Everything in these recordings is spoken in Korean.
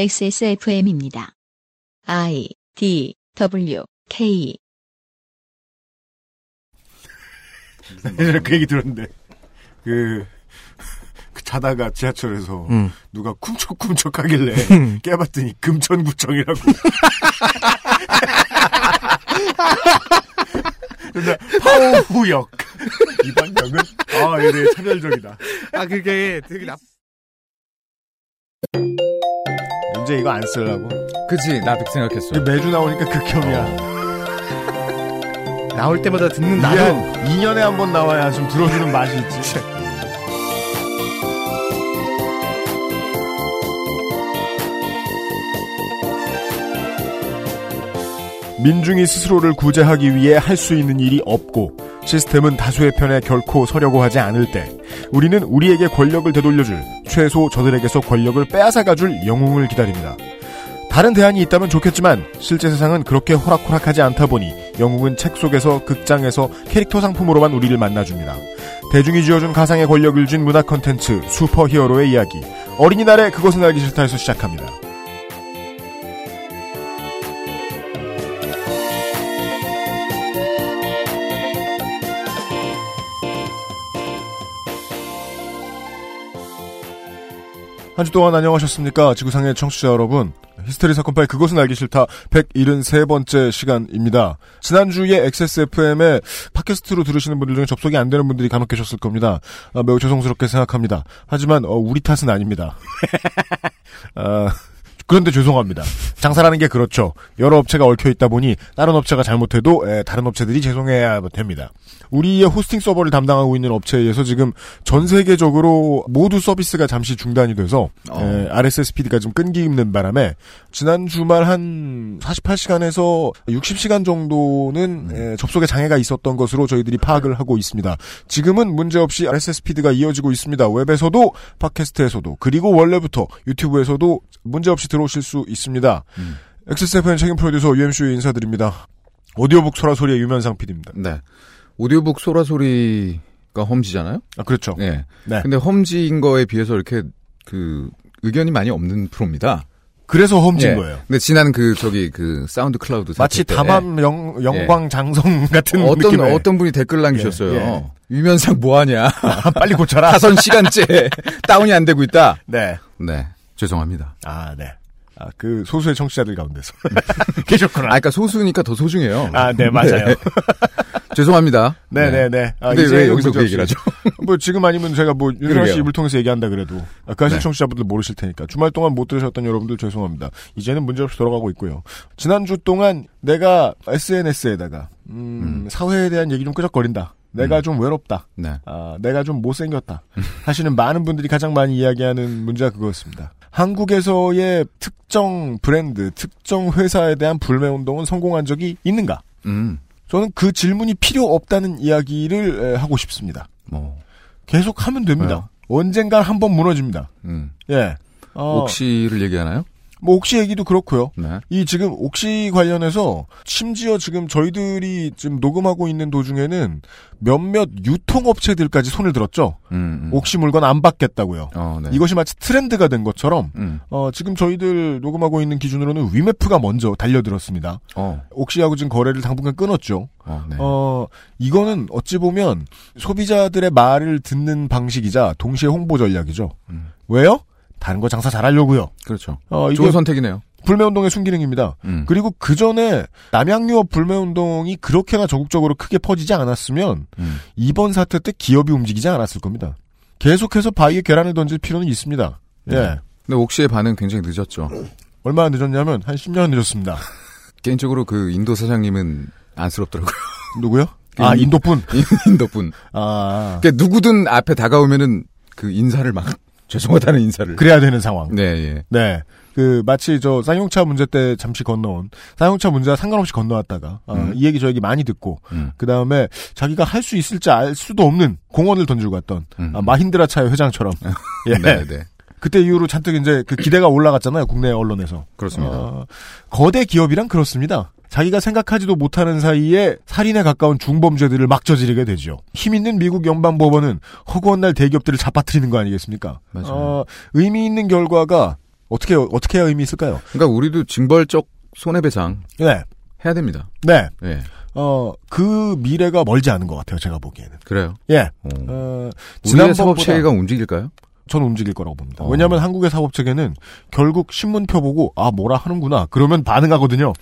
XSFM입니다. I D W K 예전에 그 얘기 들었는데 그, 그 자다가 지하철에서 음. 누가 쿰척쿰척 하길래 깨봤더니 금천구청이라고. 근데 파오후역 이번 역은 아 얘네 차별적이다. 아, 그게 되게 나. 이제 이거 안 쓰려고. 그치 나도 그 생각했어. 매주 나오니까 극혐이야. 나올 때마다 듣는 나도. 한 2년에 한 번 나와야 좀 들어주는 맛이 있지. 민중이 스스로를 구제하기 위해 할 수 있는 일이 없고 시스템은 다수의 편에 결코 서려고 하지 않을 때 우리는 우리에게 권력을 되돌려줄 최소 저들에게서 권력을 빼앗아가줄 영웅을 기다립니다. 다른 대안이 있다면 좋겠지만 실제 세상은 그렇게 호락호락하지 않다 보니 영웅은 책 속에서 극장에서 캐릭터 상품으로만 우리를 만나줍니다. 대중이 쥐어준 가상의 권력을 쥔 문화 컨텐츠 슈퍼히어로의 이야기 어린이날에 그것은 알기 싫다에서 시작합니다. 한 주 동안 안녕하셨습니까? 지구상의 청취자 여러분. 히스테리 사건 파일 그것은 알기 싫다 173번째 시간입니다. 지난주에 XSFM에 팟캐스트로 들으시는 분들 중에 접속이 안 되는 분들이 간혹 계셨을 겁니다. 아, 매우 죄송스럽게 생각합니다. 하지만 어, 우리 탓은 아닙니다. 아, 그런데 죄송합니다. 장사라는 게 그렇죠. 여러 업체가 얽혀 있다 보니 다른 업체가 잘못해도 에, 다른 업체들이 죄송해야 됩니다. 우리의 호스팅 서버를 담당하고 있는 업체에 의해서 지금 전 세계적으로 모두 서비스가 잠시 중단이 돼서 어. 에, RSS 피드가 좀 끊기는 바람에 지난 주말 한 48시간에서 60시간 정도는 에, 접속에 장애가 있었던 것으로 저희들이 파악을 하고 있습니다. 지금은 문제없이 RSS 피드가 이어지고 있습니다. 웹에서도 팟캐스트에서도 그리고 원래부터 유튜브에서도 문제없이 들어오실 수 있습니다. 음. XSFM 책임 프로듀서 UMC의 인사드립니다. 오디오북 소라 소리의 유면상 PD입니다. 네. 오디오북 소라 소리가 험지잖아요. 아 그렇죠. 네. 네. 근데 험지인 거에 비해서 이렇게 그 의견이 많이 없는 프로입니다. 그래서 험진 예. 거예요. 근데 지난 그 저기 그 사운드 클라우드 마치 때 담암 영, 영광 장성 같은 어 떤 느낌의 어떤 분이 댓글 남기셨어요. 예, 유면상 뭐 하냐? 빨리 고쳐라. 다선 시간째 다운이 안 되고 있다. 네. 네. 죄송합니다. 아, 네. 아, 그 소수의 청취자들 가운데서 계셨구나. 아, 그러니까 소수니까 더 소중해요. 아, 네, 맞아요. 네. 죄송합니다. 네, 네, 네. 아, 근데 이제 왜 여기서 그 문제 얘기를 없이. 하죠? 뭐 지금 아니면 제가 뭐 윤선 씨. 입을 통해서 얘기한다 그래도 아, 그 아실 네. 청취자분들 모르실 테니까 주말 동안 못 들으셨던 여러분들 죄송합니다. 이제는 문제 없이 돌아가고 있고요. 지난주 동안 내가 SNS에다가 음, 사회에 대한 얘기 좀 끄적거린다. 내가 음. 좀 외롭다. 네. 아, 내가 좀 못생겼다. 하시는 많은 분들이 가장 많이 이야기하는 문제가 그거였습니다. 한국에서의 특정 브랜드, 특정 회사에 대한 불매 운동은 성공한 적이 있는가? 음. 저는 그 질문이 필요 없다는 이야기를 에, 하고 싶습니다. 뭐. 계속 하면 됩니다. 언젠가 한번 무너집니다. 음. 예. 어, 옥시를 얘기하나요? 뭐 옥시 얘기도 그렇고요. 네. 이 지금 옥시 관련해서 심지어 지금 저희들이 지금 녹음하고 있는 도중에는 몇몇 유통업체들까지 손을 들었죠. 음, 음. 옥시 물건 안 받겠다고요. 어, 네. 이것이 마치 트렌드가 된 것처럼 음. 어, 지금 저희들 녹음하고 있는 기준으로는 위메프가 먼저 달려들었습니다. 어. 옥시하고 지금 거래를 당분간 끊었죠. 어, 네. 어, 이거는 어찌 보면 소비자들의 말을 듣는 방식이자 동시에 홍보 전략이죠. 음. 왜요? 다른 거 장사 잘하려고요. 그렇죠. 어, 좋은 선택이네요. 불매운동의 순기능입니다. 음. 그리고 그 전에 남양유업 불매운동이 그렇게나 적극적으로 크게 퍼지지 않았으면 음. 이번 사태 때 기업이 움직이지 않았을 겁니다. 계속해서 바위에 계란을 던질 필요는 있습니다. 예. 네. 근데 옥시의 반응 굉장히 늦었죠. 얼마나 늦었냐면 한 10년 늦었습니다. 개인적으로 그 인도 사장님은 안쓰럽더라고요. 누구요? 아, 인- 인도분. 인도분. 아. 그러니까 누구든 앞에 다가오면은 그 인사를 막 죄송하다는 인사를. 그래야 되는 상황. 네, 예. 네. 그 마치 저 쌍용차 문제 때 잠시 건너온 쌍용차 문제와 상관없이 건너왔다가 어, 음. 이 얘기 저 얘기 많이 듣고 음. 그 다음에 자기가 할 수 있을지 알 수도 없는 공원을 던지고 갔던 음. 아, 마힌드라 차의 회장처럼 예. 네, 네. 그때 이후로 잔뜩 이제 그 기대가 올라갔잖아요 국내 언론에서 그렇습니다. 어, 거대 기업이란 그렇습니다. 자기가 생각하지도 못하는 사이에 살인에 가까운 중범죄들을 막 저지르게 되죠. 힘 있는 미국 연방법원은 허구한 날 대기업들을 잡아뜨리는 거 아니겠습니까? 맞아요. 어, 의미 있는 결과가 어떻게 어떻게 해야 의미 있을까요? 그러니까 우리도 징벌적 손해배상 네, 해야 됩니다. 네. 예, 어, 그 미래가 멀지 않은 것 같아요. 제가 보기에는. 그래요. 예. 어. 어, 지난번보다 사법 체계가 움직일까요? 전 움직일 거라고 봅니다. 어. 왜냐하면 한국의 사법 체계는 결국 신문표 보고 아 뭐라 하는구나 그러면 반응하거든요.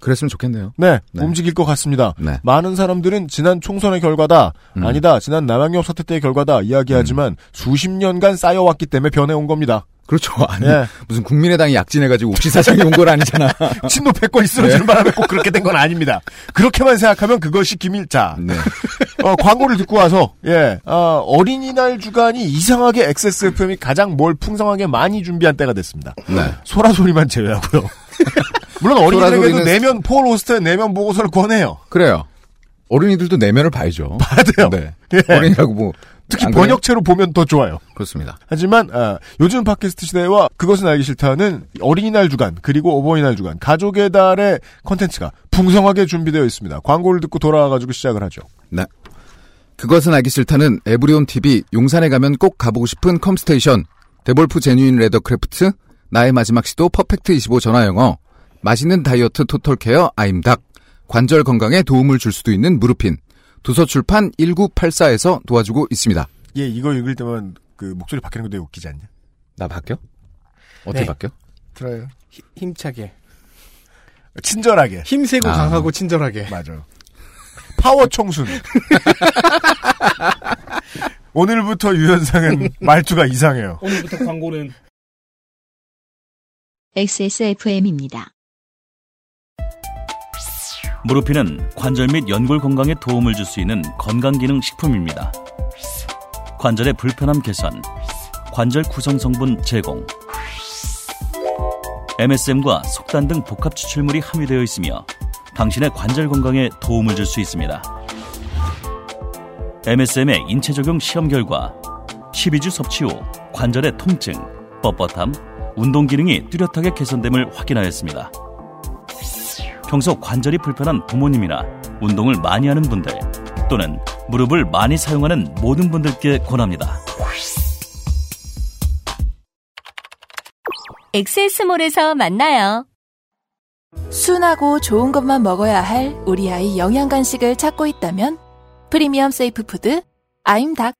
그랬으면 좋겠네요. 네, 네. 움직일 것 같습니다. 네. 많은 사람들은 지난 총선의 결과다 음. 아니다 지난 남양역 사태 때의 결과다 이야기하지만 수십 년간 쌓여왔기 때문에 변해온 겁니다. 그렇죠. 아니 예. 무슨 국민의당이 약진해가지고 옥시 사장이 온 건 아니잖아. 친노 패권이 쓰러지는 바람에 꼭 그렇게 된 건 아닙니다. 그렇게만 생각하면 그것이 기밀자. 네. 어, 광고를 듣고 와서 예 어, 어린이날 주간이 이상하게 XSFM이 가장 뭘 풍성하게 많이 준비한 때가 됐습니다. 네. 소라 소리만 제외하고요. 물론 어린이들에게도 소라소리는- 내면 폴 오스터의 내면 보고서를 권해요. 그래요. 어린이들도 내면을 봐야죠. 봐야 돼요. 네. 예. 어린이라고 뭐 특히? 번역체로 보면 더 좋아요. 그렇습니다. 하지만 아, 요즘 팟캐스트 시대와 그것은 알기 싫다는 어린이날 주간 그리고 어버이날 주간 가족의 달의 컨텐츠가 풍성하게 준비되어 있습니다. 광고를 듣고 돌아와가지고 시작을 하죠. 네. 그것은 알기 싫다는 에브리온 TV 용산에 가면 꼭 가보고 싶은 컴스테이션 데볼프 genuine leathercraft 나의 마지막 시도 퍼펙트 25 전화 영어 맛있는 다이어트 total care 아임닭 관절 건강에 도움을 줄 수도 있는 무르핀 도서출판 1984에서 도와주고 있습니다. 예, 이거 읽을 때만 그 목소리 바뀌는 거 되게 웃기지 않냐? 나 바뀌어? 어떻게 네. 바뀌어? 들어요. 히- 힘차게. 친절하게. 힘세고 아. 강하고 친절하게. 맞아요. 파워 청순. 오늘부터 유현상은 말투가 이상해요. 오늘부터 광고는 XSFM입니다. 무르피는 관절 및 연골 건강에 도움을 줄 수 있는 건강기능 식품입니다. 관절의 불편함 개선, 관절 구성 성분 제공, MSM과 속단 등 복합 추출물이 함유되어 있으며 당신의 관절 건강에 도움을 줄 수 있습니다. MSM의 인체 적용 시험 결과 12주 섭취 후 관절의 통증, 뻣뻣함, 운동 기능이 뚜렷하게 개선됨을 확인하였습니다. 평소 관절이 불편한 부모님이나 운동을 많이 하는 분들 또는 무릎을 많이 사용하는 모든 분들께 권합니다. 엑세스몰에서 만나요. 순하고 좋은 것만 먹어야 할 우리 아이 영양 간식을 찾고 있다면 premium safe food 아임닭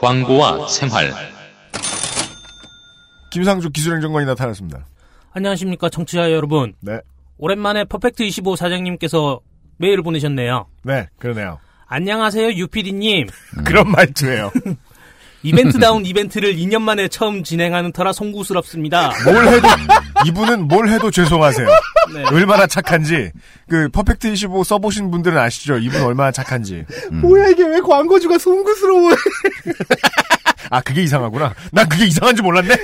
광고와 생활 김상주 기술행정관이 나타났습니다. 안녕하십니까 청취자 여러분. 네. 오랜만에 퍼펙트 25 사장님께서 메일을 보내셨네요. 네, 그러네요. 안녕하세요 유피디님. 그런 말투예요. 이벤트다운 이벤트를 2년 만에 처음 진행하는 터라 송구스럽습니다. 뭘 해도 이분은 뭘 해도 죄송하세요. 네. 얼마나 착한지 그 퍼펙트 25 써보신 분들은 아시죠? 이분 얼마나 착한지. 뭐야 이게 왜 광고주가 송구스러워해? 아 그게 이상하구나. 난 그게 이상한지 몰랐네.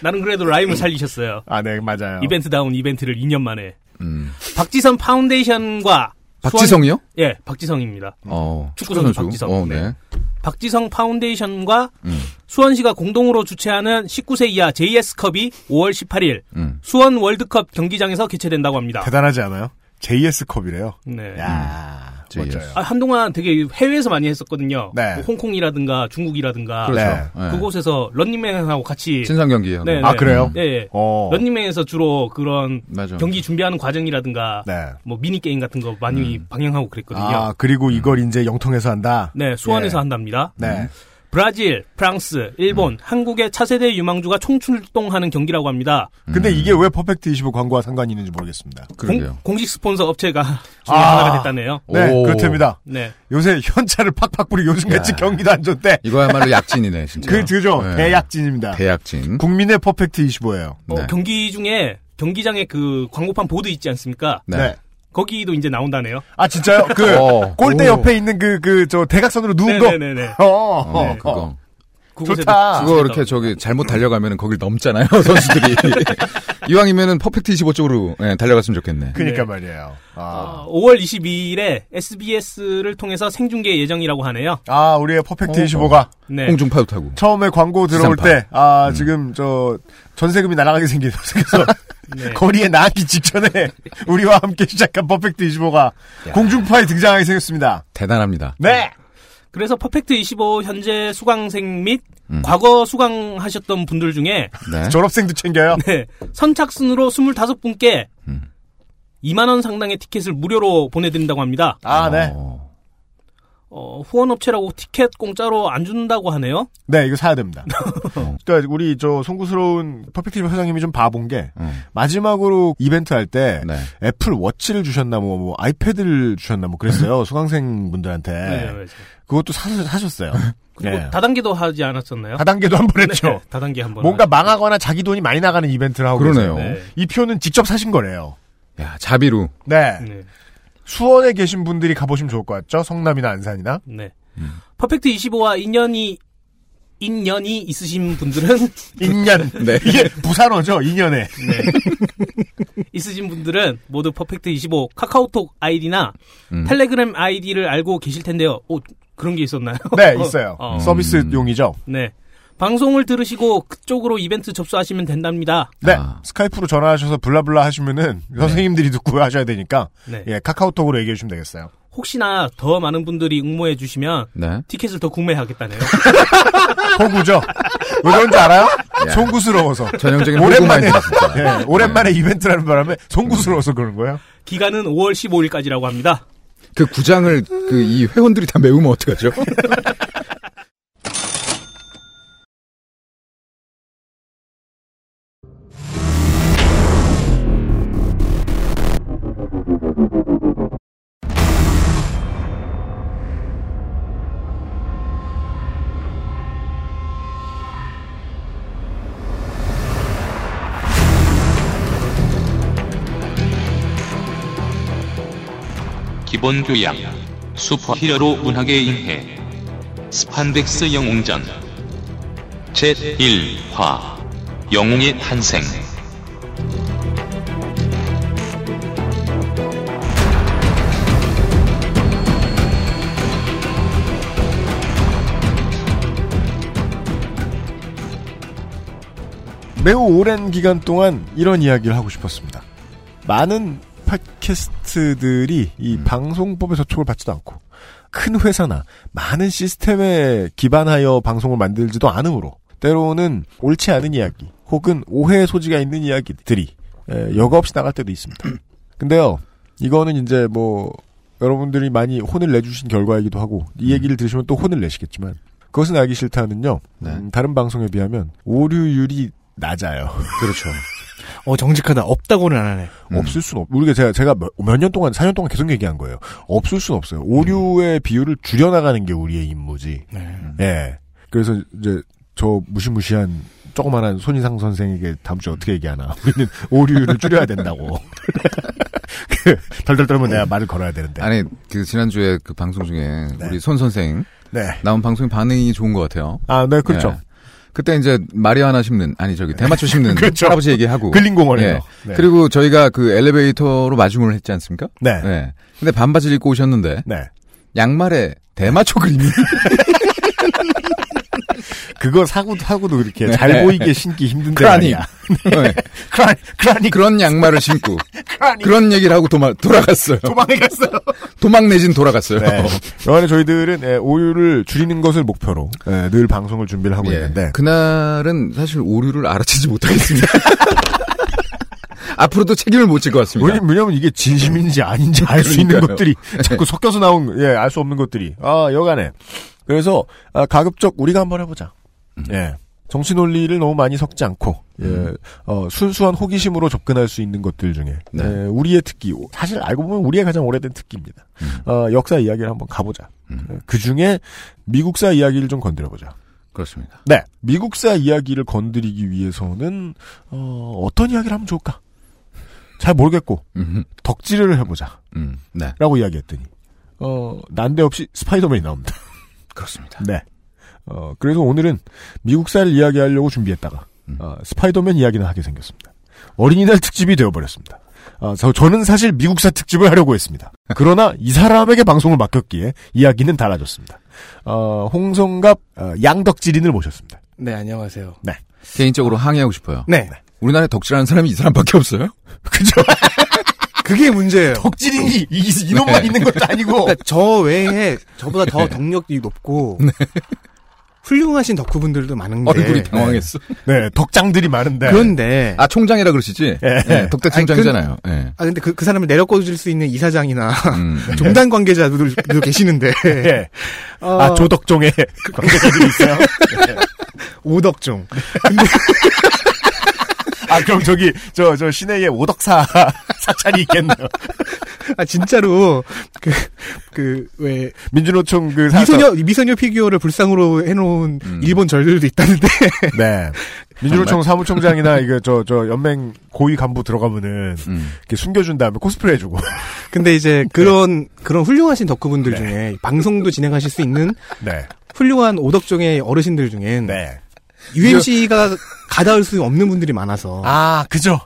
나는 그래도 라임을 살리셨어요. 아 네 맞아요. 이벤트다운 이벤트를 2년 만에. 음. 박지선 파운데이션과 박지성이요? 수원- 예, 박지성입니다. 어, 축구 선수 축구 박지성. 어, 네. 네. 박지성 파운데이션과 음. 수원시가 공동으로 주최하는 19세 이하 JS컵이 5월 18일 음. 수원 월드컵 경기장에서 개최된다고 합니다. 대단하지 않아요? JS 컵이래요. 네. 야 JS. 멋져요. 아, 한동안 되게 해외에서 많이 했었거든요. 네. 뭐 홍콩이라든가 중국이라든가 그렇죠. 네. 네. 그곳에서 런닝맨하고 같이 친선 경기하고. 네, 아 네. 그래요? 예, 예. 어. 런닝맨에서 주로 그런 맞아. 경기 준비하는 과정이라든가 네. 뭐 미니 게임 같은 거 많이 방영하고 그랬거든요. 아 그리고 이걸 이제 영통에서 한다. 네, 수원에서 예. 한답니다. 네. 브라질, 프랑스, 일본, 한국의 차세대 유망주가 총출동하는 경기라고 합니다. 근데 이게 왜 퍼펙트 25 광고와 상관이 있는지 모르겠습니다. 그러게요. 공, 식 스폰서 업체가 중에 아. 하나가 됐다네요. 네, 오. 그렇답니다. 네. 요새 현찰을 팍팍 뿌리고 요즘같이 야. 경기도 안 좋대. 이거야말로 약진이네, 진짜. 그 드죠. 네. 대약진입니다. 대약진. 국민의 퍼펙트 25예요. 어, 네. 경기 중에 경기장에 그 광고판 보드 있지 않습니까? 네. 네. 거기도 이제 나온다네요. 아 진짜요? 그 어. 골대 오. 옆에 있는 그 그 저 대각선으로 누운 거. 네네네. 어, 어, 어, 그거. 그곳에도 좋다. 그거 이렇게 저기 잘못 달려가면 거길 넘잖아요, 선수들이. 이왕이면은 퍼펙트 25 쪽으로 예, 달려갔으면 좋겠네. 그니까 네. 말이에요. 아. 어, 5월 22일에 SBS를 통해서 생중계 예정이라고 하네요. 아, 우리의 퍼펙트 어. 25가 네. 홍중파도 타고. 처음에 광고 들어올. 때, 아, 음. 지금 저 전세금이 날아가게 생겨서 그래서 네. 거리에 나가기 직전에 우리와 함께 시작한 퍼펙트 25가 공중파에 등장하게 생겼습니다. 대단합니다. 네. 그래서 퍼펙트 25 현재 수강생 및 음. 과거 수강하셨던 분들 중에 네. 졸업생도 챙겨요. 네, 선착순으로 25분께 음. 2만 원 상당의 티켓을 무료로 보내 드린다고 합니다. 아, 네. 어, 어, 후원업체라고 티켓 공짜로 안 준다고 하네요. 네, 이거 사야 됩니다. 그러니까 우리 저 송구스러운 퍼펙트 25 회장님이 좀 봐본 게 음. 마지막으로 이벤트 할때 네. 애플 워치를 주셨나 뭐, 뭐 아이패드를 주셨나 뭐 그랬어요. 수강생 분들한테. 네, 맞아요. 그것도 사, 사셨어요. 그리고 네. 다단계도 하지 않았었나요? 다단계도 한 번 했죠. 네, 다단계 한 번. 뭔가 망하거나 자기 돈이 많이 나가는 이벤트를 하고 그러네요. 네. 이 표는 직접 사신 거래요. 야, 자비로. 네. 네. 수원에 계신 분들이 가보시면 좋을 것 같죠? 성남이나 안산이나. 네. 음. 퍼펙트 25와 인연이 인연이 있으신 분들은 인연. 네. 이게 부산어죠, 인연에. 있으신 분들은 모두 퍼펙트 25 카카오톡 아이디나 음. 텔레그램 아이디를 알고 계실 텐데요. 오, 그런 게 있었나요? 네, 있어요. 어. 서비스용이죠. 네. 방송을 들으시고 그쪽으로 이벤트 접수하시면 된답니다. 네. 아. 스카이프로 전화하셔서 blah blah 하시면은 선생님들이 듣고 하셔야 되니까 네. 예, 카카오톡으로 얘기해 주시면 되겠어요. 혹시나 더 많은 분들이 응모해 주시면 네. 티켓을 더 구매하겠다네요. 호구죠. 왜 그런지 알아요? 야. 송구스러워서. 전형적인 오랜만에. 예, 오랜만에 이벤트라는 바람에 송구스러워서 그런 거예요. 기간은 5월 15일까지라고 합니다. 그 구장을 그 이 회원들이 다 메우면 어떡하죠? 기본 교양, 슈퍼히어로 문학의 인해, 스판덱스 영웅전, 제1화, 영웅의 탄생. 매우 오랜 기간 동안 이런 이야기를 하고 싶었습니다. 많은 팟캐스트들이 이 방송법에 저촉을 받지도 않고 큰 회사나 많은 시스템에 기반하여 방송을 만들지도 않으므로 때로는 옳지 않은 이야기 혹은 오해의 소지가 있는 이야기들이 에, 여과 없이 나갈 때도 있습니다. 근데요, 이거는 이제 뭐 여러분들이 많이 혼을 내주신 결과이기도 하고 이 얘기를 들으시면 또 혼을 내시겠지만 그것은 알기 싫다는요. 네. 음, 다른 방송에 비하면 오류율이 낮아요. 그렇죠. 어, 정직하다. 없다고는 안 하네. 음. 없을 수는 없. 우리가 제가 제가 몇 년 동안 4년 동안 계속 얘기한 거예요. 없을 수는 없어요. 오류의 비율을 줄여나가는 게 우리의 임무지. 네. 예. 그래서 이제 저 무시무시한 조그만한 손희상 선생에게 다음 주에 어떻게 얘기하나. 우리는 오류율을 줄여야 된다고. 그 덜덜 떨면 내가 말을 걸어야 되는데. 아니 그 지난주에 그 방송 중에 네. 우리 손 선생 네. 나온 방송 반응이 좋은 것 같아요. 아, 네, 그렇죠. 예. 그때 이제 마리아나 심는 아니 저기 대마초 심는 그렇죠. 할아버지 얘기하고 근린공원에서. 예. 네. 그리고 저희가 그 엘리베이터로 마중을 했지 않습니까? 네. 네. 근데 반바지를 입고 오셨는데 네. 양말에 대마초 그림이 그거 사고도 사고도 그렇게 네. 잘 보이게 신기 힘든데 크라닉. 말이야. 네. 크라닉, 크라닉, 그런 양말을 신고. 그런 얘기를 하고 도마, 돌아갔어요. 도망에 갔어요. 도망 내진 돌아갔어요. 네. 여하튼 저희들은 예, 오류를 줄이는 것을 목표로 예, 늘 방송을 준비를 하고 예. 있는데 그날은 사실 오류를 알아채지 못하겠습니다. 앞으로도 책임을 못 질 것 같습니다. 왜냐면, 이게 진심인지 아닌지 알 수 있는. 것들이 자꾸 섞여서 나온 예 알 수 없는 것들이 아 여간에 그래서 아, 가급적 우리가 한번 해보자. 음. 예. 정치 논리를 너무 많이 섞지 않고 예, 어, 순수한 호기심으로 접근할 수 있는 것들 중에 네. 예, 우리의 특기 사실 알고 보면 우리의 가장 오래된 특기입니다. 음. 어, 역사 이야기를 한번 가보자. 음. 그 중에 미국사 이야기를 좀 건드려보자. 그렇습니다. 네, 미국사 이야기를 건드리기 위해서는 어, 어떤 이야기를 하면 좋을까? 잘 모르겠고 음, 덕질을 해보자. 음, 네. 라고 이야기했더니 어 난데없이 스파이더맨이 나옵니다. 그렇습니다. 네. 어 그래서 오늘은 미국사를 이야기하려고 준비했다가 음. 어, 스파이더맨 이야기는 하게 생겼습니다. 어린이날 특집이 되어버렸습니다. 어, 저, 저는 사실 미국사 특집을 하려고 했습니다. 그러나 이 사람에게 방송을 맡겼기에 이야기는 달라졌습니다. 어, 홍성갑 어, 양덕질인을 모셨습니다. 네, 안녕하세요. 네. 개인적으로 항의하고 싶어요. 네. 우리나라에 덕질하는 사람이 이 사람밖에 없어요? 그죠? 그게 문제예요. 덕질인이 이, 이놈만 네. 있는 것도 아니고 그러니까 저 외에 저보다 더 덕력이 높고 훌륭하신 덕후분들도 많은데 얼굴이 당황했어. 네 덕장들이 많은데 그런데 아, 총장이라 그러시지? 예. 네, 덕대 총장이잖아요. 예. 아 근데 그, 그 사람을 내려 꽂을 수 있는 이사장이나 음. 종단 관계자들도 계시는데 예. 어, 아 조덕종의 관계자들이 있어요. 오덕종 아 그럼 저기 저 저 시내에 오덕사 사찰이 있겠네요. 아 진짜로 그 그 왜 민주노총 그 사찰- 미소녀 미소녀 피규어를 불상으로 해놓은 음. 일본 절들도 있다는데 네. 민주노총 사무총장이나 이거 저 저 연맹 고위 간부 들어가면은 음. 이렇게 숨겨준 다음에 코스프레 해주고. 근데 이제 그런 그런 훌륭하신 덕후분들 네. 중에 방송도 진행하실 수 있는 네. 훌륭한 오덕종의 어르신들 중엔 네. UMC가 가닿을 수 없는 분들이 많아서 아 그죠.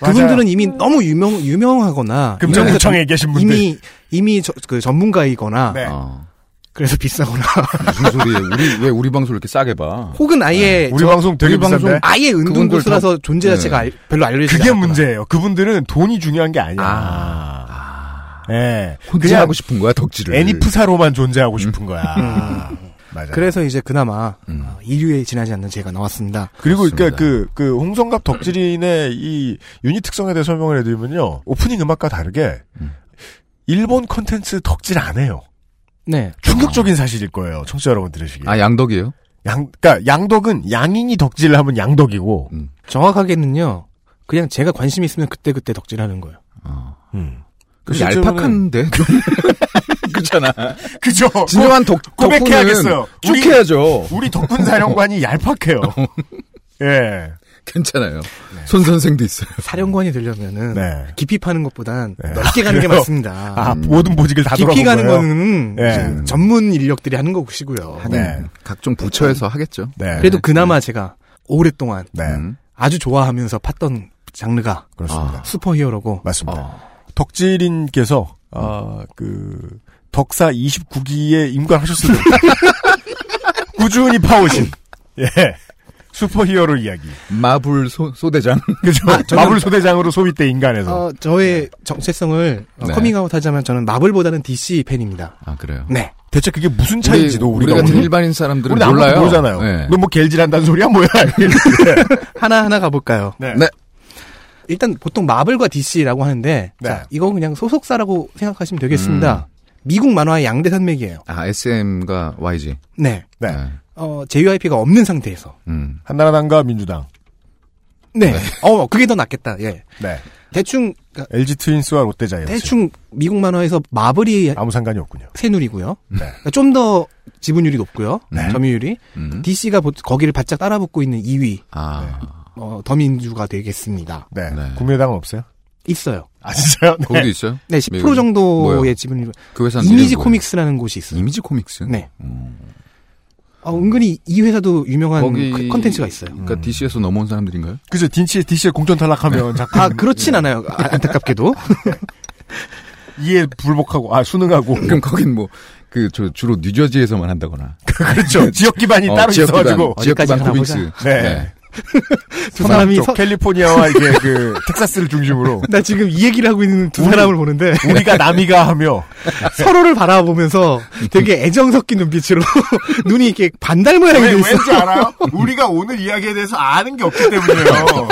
그분들은 이미 너무 유명 유명하거나 금정구청에 이미 계신 분들. 이미 이미 저, 그 전문가이거나 네. 어. 그래서 비싸거나 무슨 소리예요? 우리, 왜 우리 방송을 이렇게 싸게 봐? 혹은 아예 우리 저- 방송 되게 우리 방송 비싼데. 아예 그분들 은둔고수라서 존재 다- 자체가 네. 알- 별로 알려지지 그게 않았구나. 문제예요. 그분들은 돈이 중요한 게 아니야. 아. 예. 혼자 그냥 하고 싶은 거야, 덕질을. 애니프사로만 존재하고 싶은 거야. 맞아요. 그래서 이제 그나마 음. 어, 2류에 지나지 않는 제가 나왔습니다. 그리고 그러니까. 그, 그, 홍성갑 덕질인의 이 유닛 특성에 대해 설명을 해드리면요. 오프닝 음악과 다르게, 음. 일본 컨텐츠 덕질 안 해요. 네. 충격적인 사실일 거예요. 청취자 여러분 들으시기에. 아, 양덕이에요? 양, 그니까 양덕은 양인이 덕질을 하면 양덕이고, 음. 정확하게는요. 그냥 제가 관심 있으면 그때그때 덕질하는 거예요. 어. 음. 그 얄팍한데? 좀. 그렇잖아. 그죠. 진정한 덕, 고백해야겠어요. 쭉 우리- 해야죠. 우리 덕분 사령관이 얄팍해요. 예. 괜찮아요. 손 선생도 있어요. 사령관이 되려면은 네. 깊이 파는 것보단 네. 넓게 가는 게 그래요? 맞습니다. 아, 모든 보직을 다 깊이 돌아본 가는 거예요? 거는 네. 전문 인력들이 하는 것이고요. 네. 각종 부처에서 하겠죠. 네. 그래도 그나마 제가 오랫동안 네. 음. 아주 좋아하면서 팠던 장르가 그렇습니다. 슈퍼히어로고 맞습니다. 어. 덕질인께서 아, 그 덕사 29기에 임관하셨을 때 꾸준히 파오신 예 슈퍼히어로 이야기 마블 소, 소대장. 그죠 마블 소대장으로 소위 때 임관해서 어, 저의 정체성을 어, 네. 커밍아웃 하자면 저는 마블보다는 DC 팬입니다. 아, 그래요? 네. 대체 그게 무슨 차이인지도 우리, 우리가 우리 일반인 사람들은 몰라요. 모르잖아요. 네. 너뭐 겔질한다는 소리야 뭐야? 하나하나 가볼까요? 네. 네. 일단 보통 마블과 DC라고 하는데 네. 자, 이건 그냥 소속사라고 생각하시면 되겠습니다. 미국 만화의 양대 산맥이에요. 아, SM과 YG. 네. 네. 어, JYP가 없는 상태에서. 음. 한나라당과 민주당. 네.어, 그게 더 낫겠다. 예. 네. 대충 그러니까 LG 트윈스와 롯데자이언츠. 대충 미국 만화에서 마블이 아무 상관이 없군요. 새누리고요. 네. 좀더 지분율이 높고요. 네. 점유율이 음. DC가 거기를 바짝 따라붙고 있는 2위 아. 어, 더민주가 되겠습니다. 네. 네. 국민의당은 없어요? 있어요. 아 진짜요? 네. 거기도 있어요? 네, 10% 미국에? 정도의 뭐요? 지분율. 그 회사는 이미지? 코믹스라는 곳이 있어요. 이미지 코믹스? 네. 음. 어, 은근히 이 회사도 유명한 거기- 그 컨텐츠가 있어요. 그러니까 DC에서 넘어온 사람들인가요? 그죠. DC, DC에 공천 탈락하면 자꾸 아, 그렇진 않아요. 아, 안타깝게도. 이에 불복하고, 아, 수능하고. 그럼 거긴 뭐, 그, 저, 주로 뉴저지에서만 한다거나. 그렇죠. 지역 기반이 어, 따로 지역 기반, 있어가지고. 지역 기반 코믹스. 가나 네. 두 사람이 쪽, 서, 캘리포니아와 이게 그 텍사스를 중심으로 나 지금 이 얘기를 하고 있는 두 우리- 사람을 보는데 우리가 남이가 하며 서로를 바라보면서 되게 애정 섞인 눈빛으로 눈이 이렇게 반달 모양이 왜, 돼 있어. 왠지 알아요? 우리가 오늘 이야기에 대해서 아는 게 없기 때문이에요.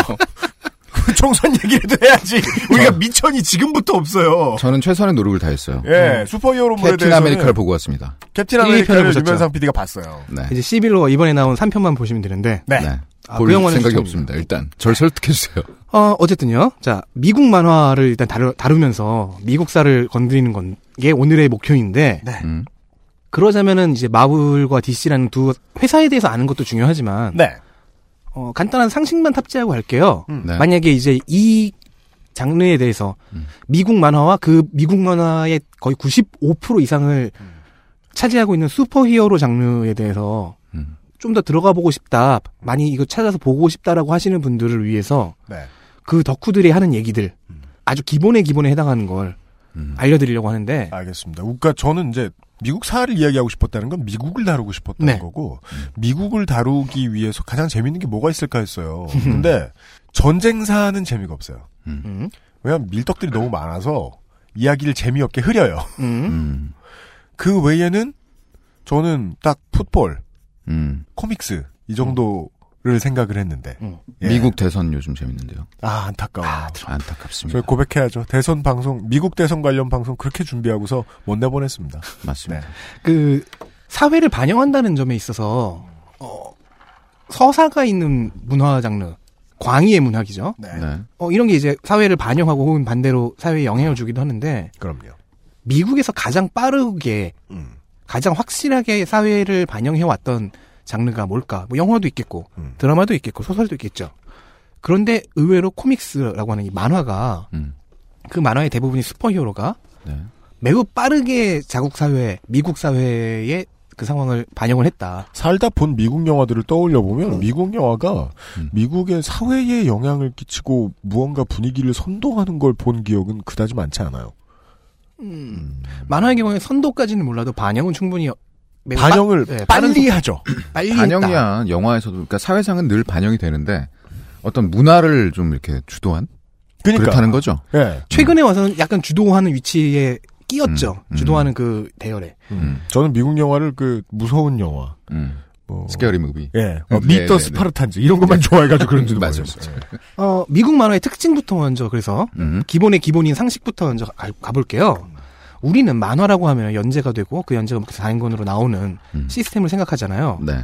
총선 얘기라도 해야지. 우리가 미천이 지금부터 없어요. 저는 최선의 노력을 다했어요. 예, 슈퍼히어로물에 캡틴 대해서는 아메리카를 보고 왔습니다. 캡틴 아메리카를 보셨죠? 유면상 PD가 봤어요. 네. 이제 11로 이번에 나온 3편만 보시면 되는데 네. 네. 아, 볼 그 생각이. 없습니다. 일단 절 설득해 주세요. 어, 어쨌든요. 자, 미국 만화를 일단 다루, 다루면서 미국사를 건드리는 건게 오늘의 목표인데 음. 그러자면은 이제 마블과 DC라는 두 회사에 대해서 아는 것도 중요하지만 네. 어, 간단한 상식만 탑재하고 할게요. 음. 네. 만약에 이제 이 장르에 대해서 음. 미국 만화와 그 미국 만화의 거의 95% 이상을 차지하고 있는 슈퍼히어로 장르에 대해서 음. 좀 더 들어가 보고 싶다. 많이 이거 찾아서 보고 싶다라고 하시는 분들을 위해서 네. 그 덕후들이 하는 얘기들 아주 기본의 기본에 해당하는 걸 음. 알려드리려고 하는데 알겠습니다. 그러니까 저는 이제 미국 사를 이야기하고 싶었다는 건 미국을 다루고 싶었다는 네. 거고 미국을 다루기 위해서 가장 재밌는 게 뭐가 있을까 했어요. 근데 전쟁사는 재미가 없어요. 음. 왜냐하면 밀떡들이 너무 많아서 이야기를 재미없게 흐려요. 음. 음. 그 외에는 저는 딱 풋볼, 음. 코믹스 이 정도를 생각을 했는데 음. 예. 미국 대선 요즘 재밌는데요. 아 안타까워. 안타깝습니다. 저희 고백해야죠. 대선 방송, 미국 대선 관련 방송 그렇게 준비하고서 못 내보냈습니다. 맞습니다. 그 사회를 반영한다는 점에 있어서 어, 서사가 있는 문화 장르 광의의 문학이죠. 네. 네. 어, 이런 게 이제 사회를 반영하고 혹은 반대로 사회에 영향을 주기도 하는데 그럼요. 미국에서 가장 빠르게 음. 가장 확실하게 사회를 반영해 왔던 장르가 뭘까? 뭐 영화도 있겠고 음. 드라마도 있겠고 소설도 있겠죠. 그런데 의외로 코믹스라고 하는 이 만화가 음. 그 만화의 대부분이 슈퍼히어로가 네. 매우 빠르게 자국 사회, 미국 사회의 그 상황을 반영을 했다. 살다 본 미국 영화들을 떠올려 보면 미국 영화가 음. 미국의 사회에 영향을 끼치고 무언가 분위기를 선동하는 걸 본 기억은 그다지 많지 않아요. 만화의 경우에 선도까지는 몰라도 반영은 충분히 매우 반영을 빠- 네, 빨리 속- 하죠. 빨리 했다. 반영이야 영화에서도 그러니까 사회상은 늘 반영이 되는데 어떤 문화를 좀 이렇게 주도한 그러니까 그렇다는 거죠. 예. 최근에 와서는 약간 주도하는 위치에 끼었죠. 음, 음. 주도하는 그 대열에. 음. 저는 미국 영화를 그 무서운 영화, 음. 뭐 Scary Movie. 예, 어, 네, 미터 네, 네. 스파르탄즈 이런 것만 좋아해가지고 그런지도 맞아요. 모르겠어요. 어, 미국 만화의 특징부터 먼저 그래서 음. 기본의 기본인 상식부터 먼저 가, 가볼게요. 우리는 만화라고 하면 연재가 되고 그 연재가 4인권으로 나오는 음. 시스템을 생각하잖아요. 네.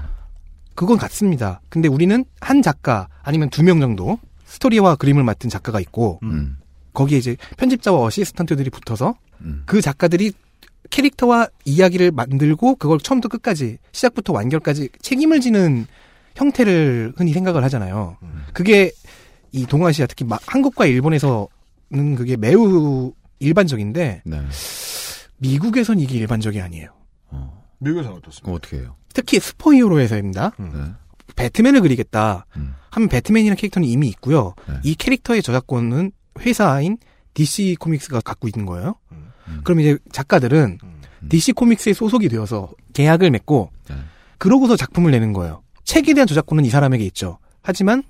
그건 같습니다. 근데 우리는 한 작가 아니면 두 명 정도 스토리와 그림을 맡은 작가가 있고 음. 거기에 이제 편집자와 어시스턴트들이 붙어서 음. 그 작가들이 캐릭터와 이야기를 만들고 그걸 처음부터 끝까지 시작부터 완결까지 책임을 지는 형태를 흔히 생각을 하잖아요. 그게 이 동아시아 특히 마- 한국과 일본에서는 그게 매우 일반적인데 네. 미국에선 이게 일반적이 아니에요. 미국에서는 어떻습니까? 어떻게 해요? 특히 슈퍼히어로에서입니다. 네. 배트맨을 그리겠다 음. 하면 배트맨이라는 캐릭터는 이미 있고요. 네. 이 캐릭터의 저작권은 회사인 DC 코믹스가 갖고 있는 거예요. 음. 그럼 이제 작가들은 DC 코믹스에 소속이 되어서 계약을 맺고 네. 그러고서 작품을 내는 거예요. 책에 대한 저작권은 이 사람에게 있죠. 하지만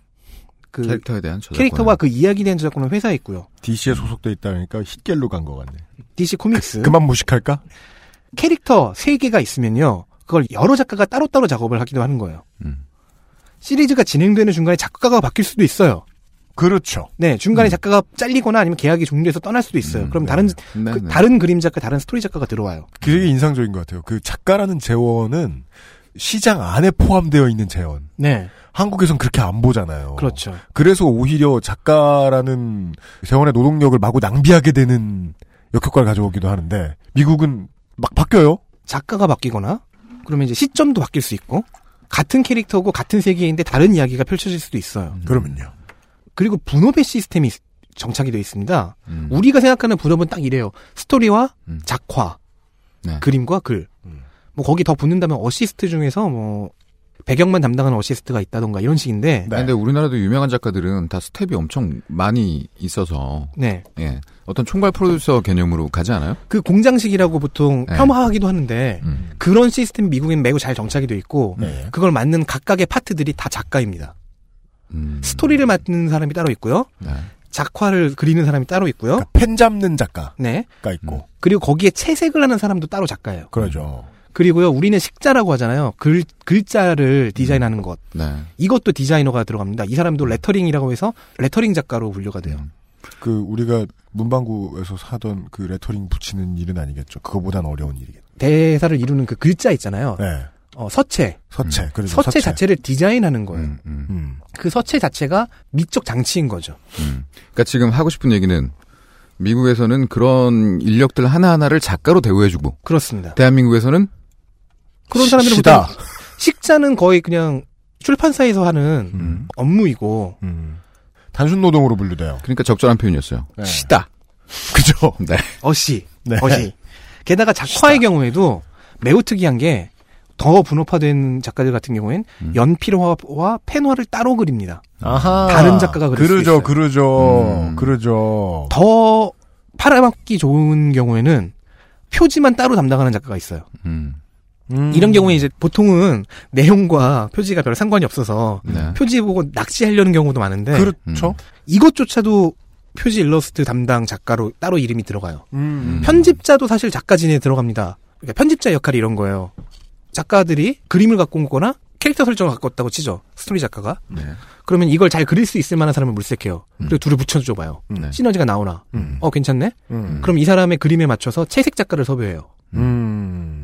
그 캐릭터에 대한 저작권. 캐릭터와 그 이야기에 대한 저작권은 회사에 있고요. DC에 소속돼 있다니까 힛겔로 간 것 같네. DC 코믹스 그 만 무식할까? 캐릭터 세 개가 있으면요. 그걸 여러 작가가 따로따로 작업을 하기도 하는 거예요. 음. 시리즈가 진행되는 중간에 작가가 바뀔 수도 있어요. 그렇죠. 네, 중간에 작가가 잘리거나 아니면 계약이 종료해서 떠날 수도 있어요. 음, 그럼 네. 다른 네, 그 네. 다른 그림 작가, 다른 스토리 작가가 들어와요. 그게 인상적인 것 같아요. 그 작가라는 재원은 시장 안에 포함되어 있는 재원. 네, 한국에선 그렇게 안 보잖아요. 그렇죠. 그래서 오히려 작가라는 재원의 노동력을 마구 낭비하게 되는 역효과를 가져오기도 하는데 미국은 막 바뀌어요. 작가가 바뀌거나 그러면 이제 시점도 바뀔 수 있고 같은 캐릭터고 같은 세계인데 다른 이야기가 펼쳐질 수도 있어요. 그러면요. 그리고 분업의 시스템이 정착이 되어 있습니다. 음. 우리가 생각하는 분업은 딱 이래요. 스토리와 음. 작화, 네. 그림과 글. 음. 뭐 거기 더 붙는다면 어시스트 중에서 뭐 배경만 담당하는 어시스트가 있다던가 이런 식인데 네. 근데 우리나라도 유명한 작가들은 다 스텝이 엄청 많이 있어서 네. 예. 어떤 총괄 프로듀서 개념으로 가지 않아요? 그 공장식이라고 보통 네. 폄하하기도 하는데 음. 그런 시스템이 미국엔 매우 잘 정착이 돼 있고 네. 그걸 맡는 각각의 파트들이 다 작가입니다. 음. 스토리를 맡는 사람이 따로 있고요. 네. 작화를 그리는 사람이 따로 있고요. 그러니까 펜 잡는 작가가 네. 있고. 그리고 거기에 채색을 하는 사람도 따로 작가예요. 그러죠. 그리고요, 우리는 식자라고 하잖아요. 글, 글자를 디자인하는 것. 네. 이것도 디자이너가 들어갑니다. 이 사람도 레터링이라고 해서 레터링 작가로 분류가 돼요. 음. 그 우리가 문방구에서 사던 그 레터링 붙이는 일은 아니겠죠. 그거보단 어려운 일이겠죠. 대사를 이루는 그 글자 있잖아요. 네. 어, 서체. 서체. 그래서 서체, 자체를 디자인하는 거예요. 음, 음, 음. 그 서체 자체가 미적 장치인 거죠. 음. 그러니까 지금 하고 싶은 얘기는 미국에서는 그런 인력들 하나하나를 작가로 대우해주고 그렇습니다. 대한민국에서는 그런 사람들은 시다. 보통 식자는 거의 그냥 출판사에서 하는 음. 업무이고 음. 단순 노동으로 분류돼요. 그러니까 적절한 표현이었어요. 네. 시다. 그죠? 네. 어시. 네. 어시. 게다가 작화의 경우에도 매우 특이한 게 더 분업화된 작가들 같은 경우엔 음. 연필화와 펜화를 따로 그립니다. 아하. 다른 작가가 그릴 수 그러죠, 있어요. 그러죠, 음. 그러죠. 더 팔아먹기 좋은 경우에는 표지만 따로 담당하는 작가가 있어요. 음. 음. 이런 경우에 이제 보통은 내용과 표지가 별 상관이 없어서 네. 표지 보고 낚시하려는 경우도 많은데 그렇죠. 이것조차도 표지 일러스트 담당 작가로 따로 이름이 들어가요. 음. 편집자도 사실 작가진에 들어갑니다. 그러니까 편집자 역할이 이런 거예요. 작가들이 그림을 갖고 온 거나 캐릭터 설정을 갖고 왔다고 치죠. 스토리 작가가. 네. 그러면 이걸 잘 그릴 수 있을 만한 사람을 물색해요. 그리고 음. 둘을 붙여줘봐요. 네. 시너지가 나오나. 음. 어, 괜찮네? 음. 그럼 이 사람의 그림에 맞춰서 채색 작가를 섭외해요. 음.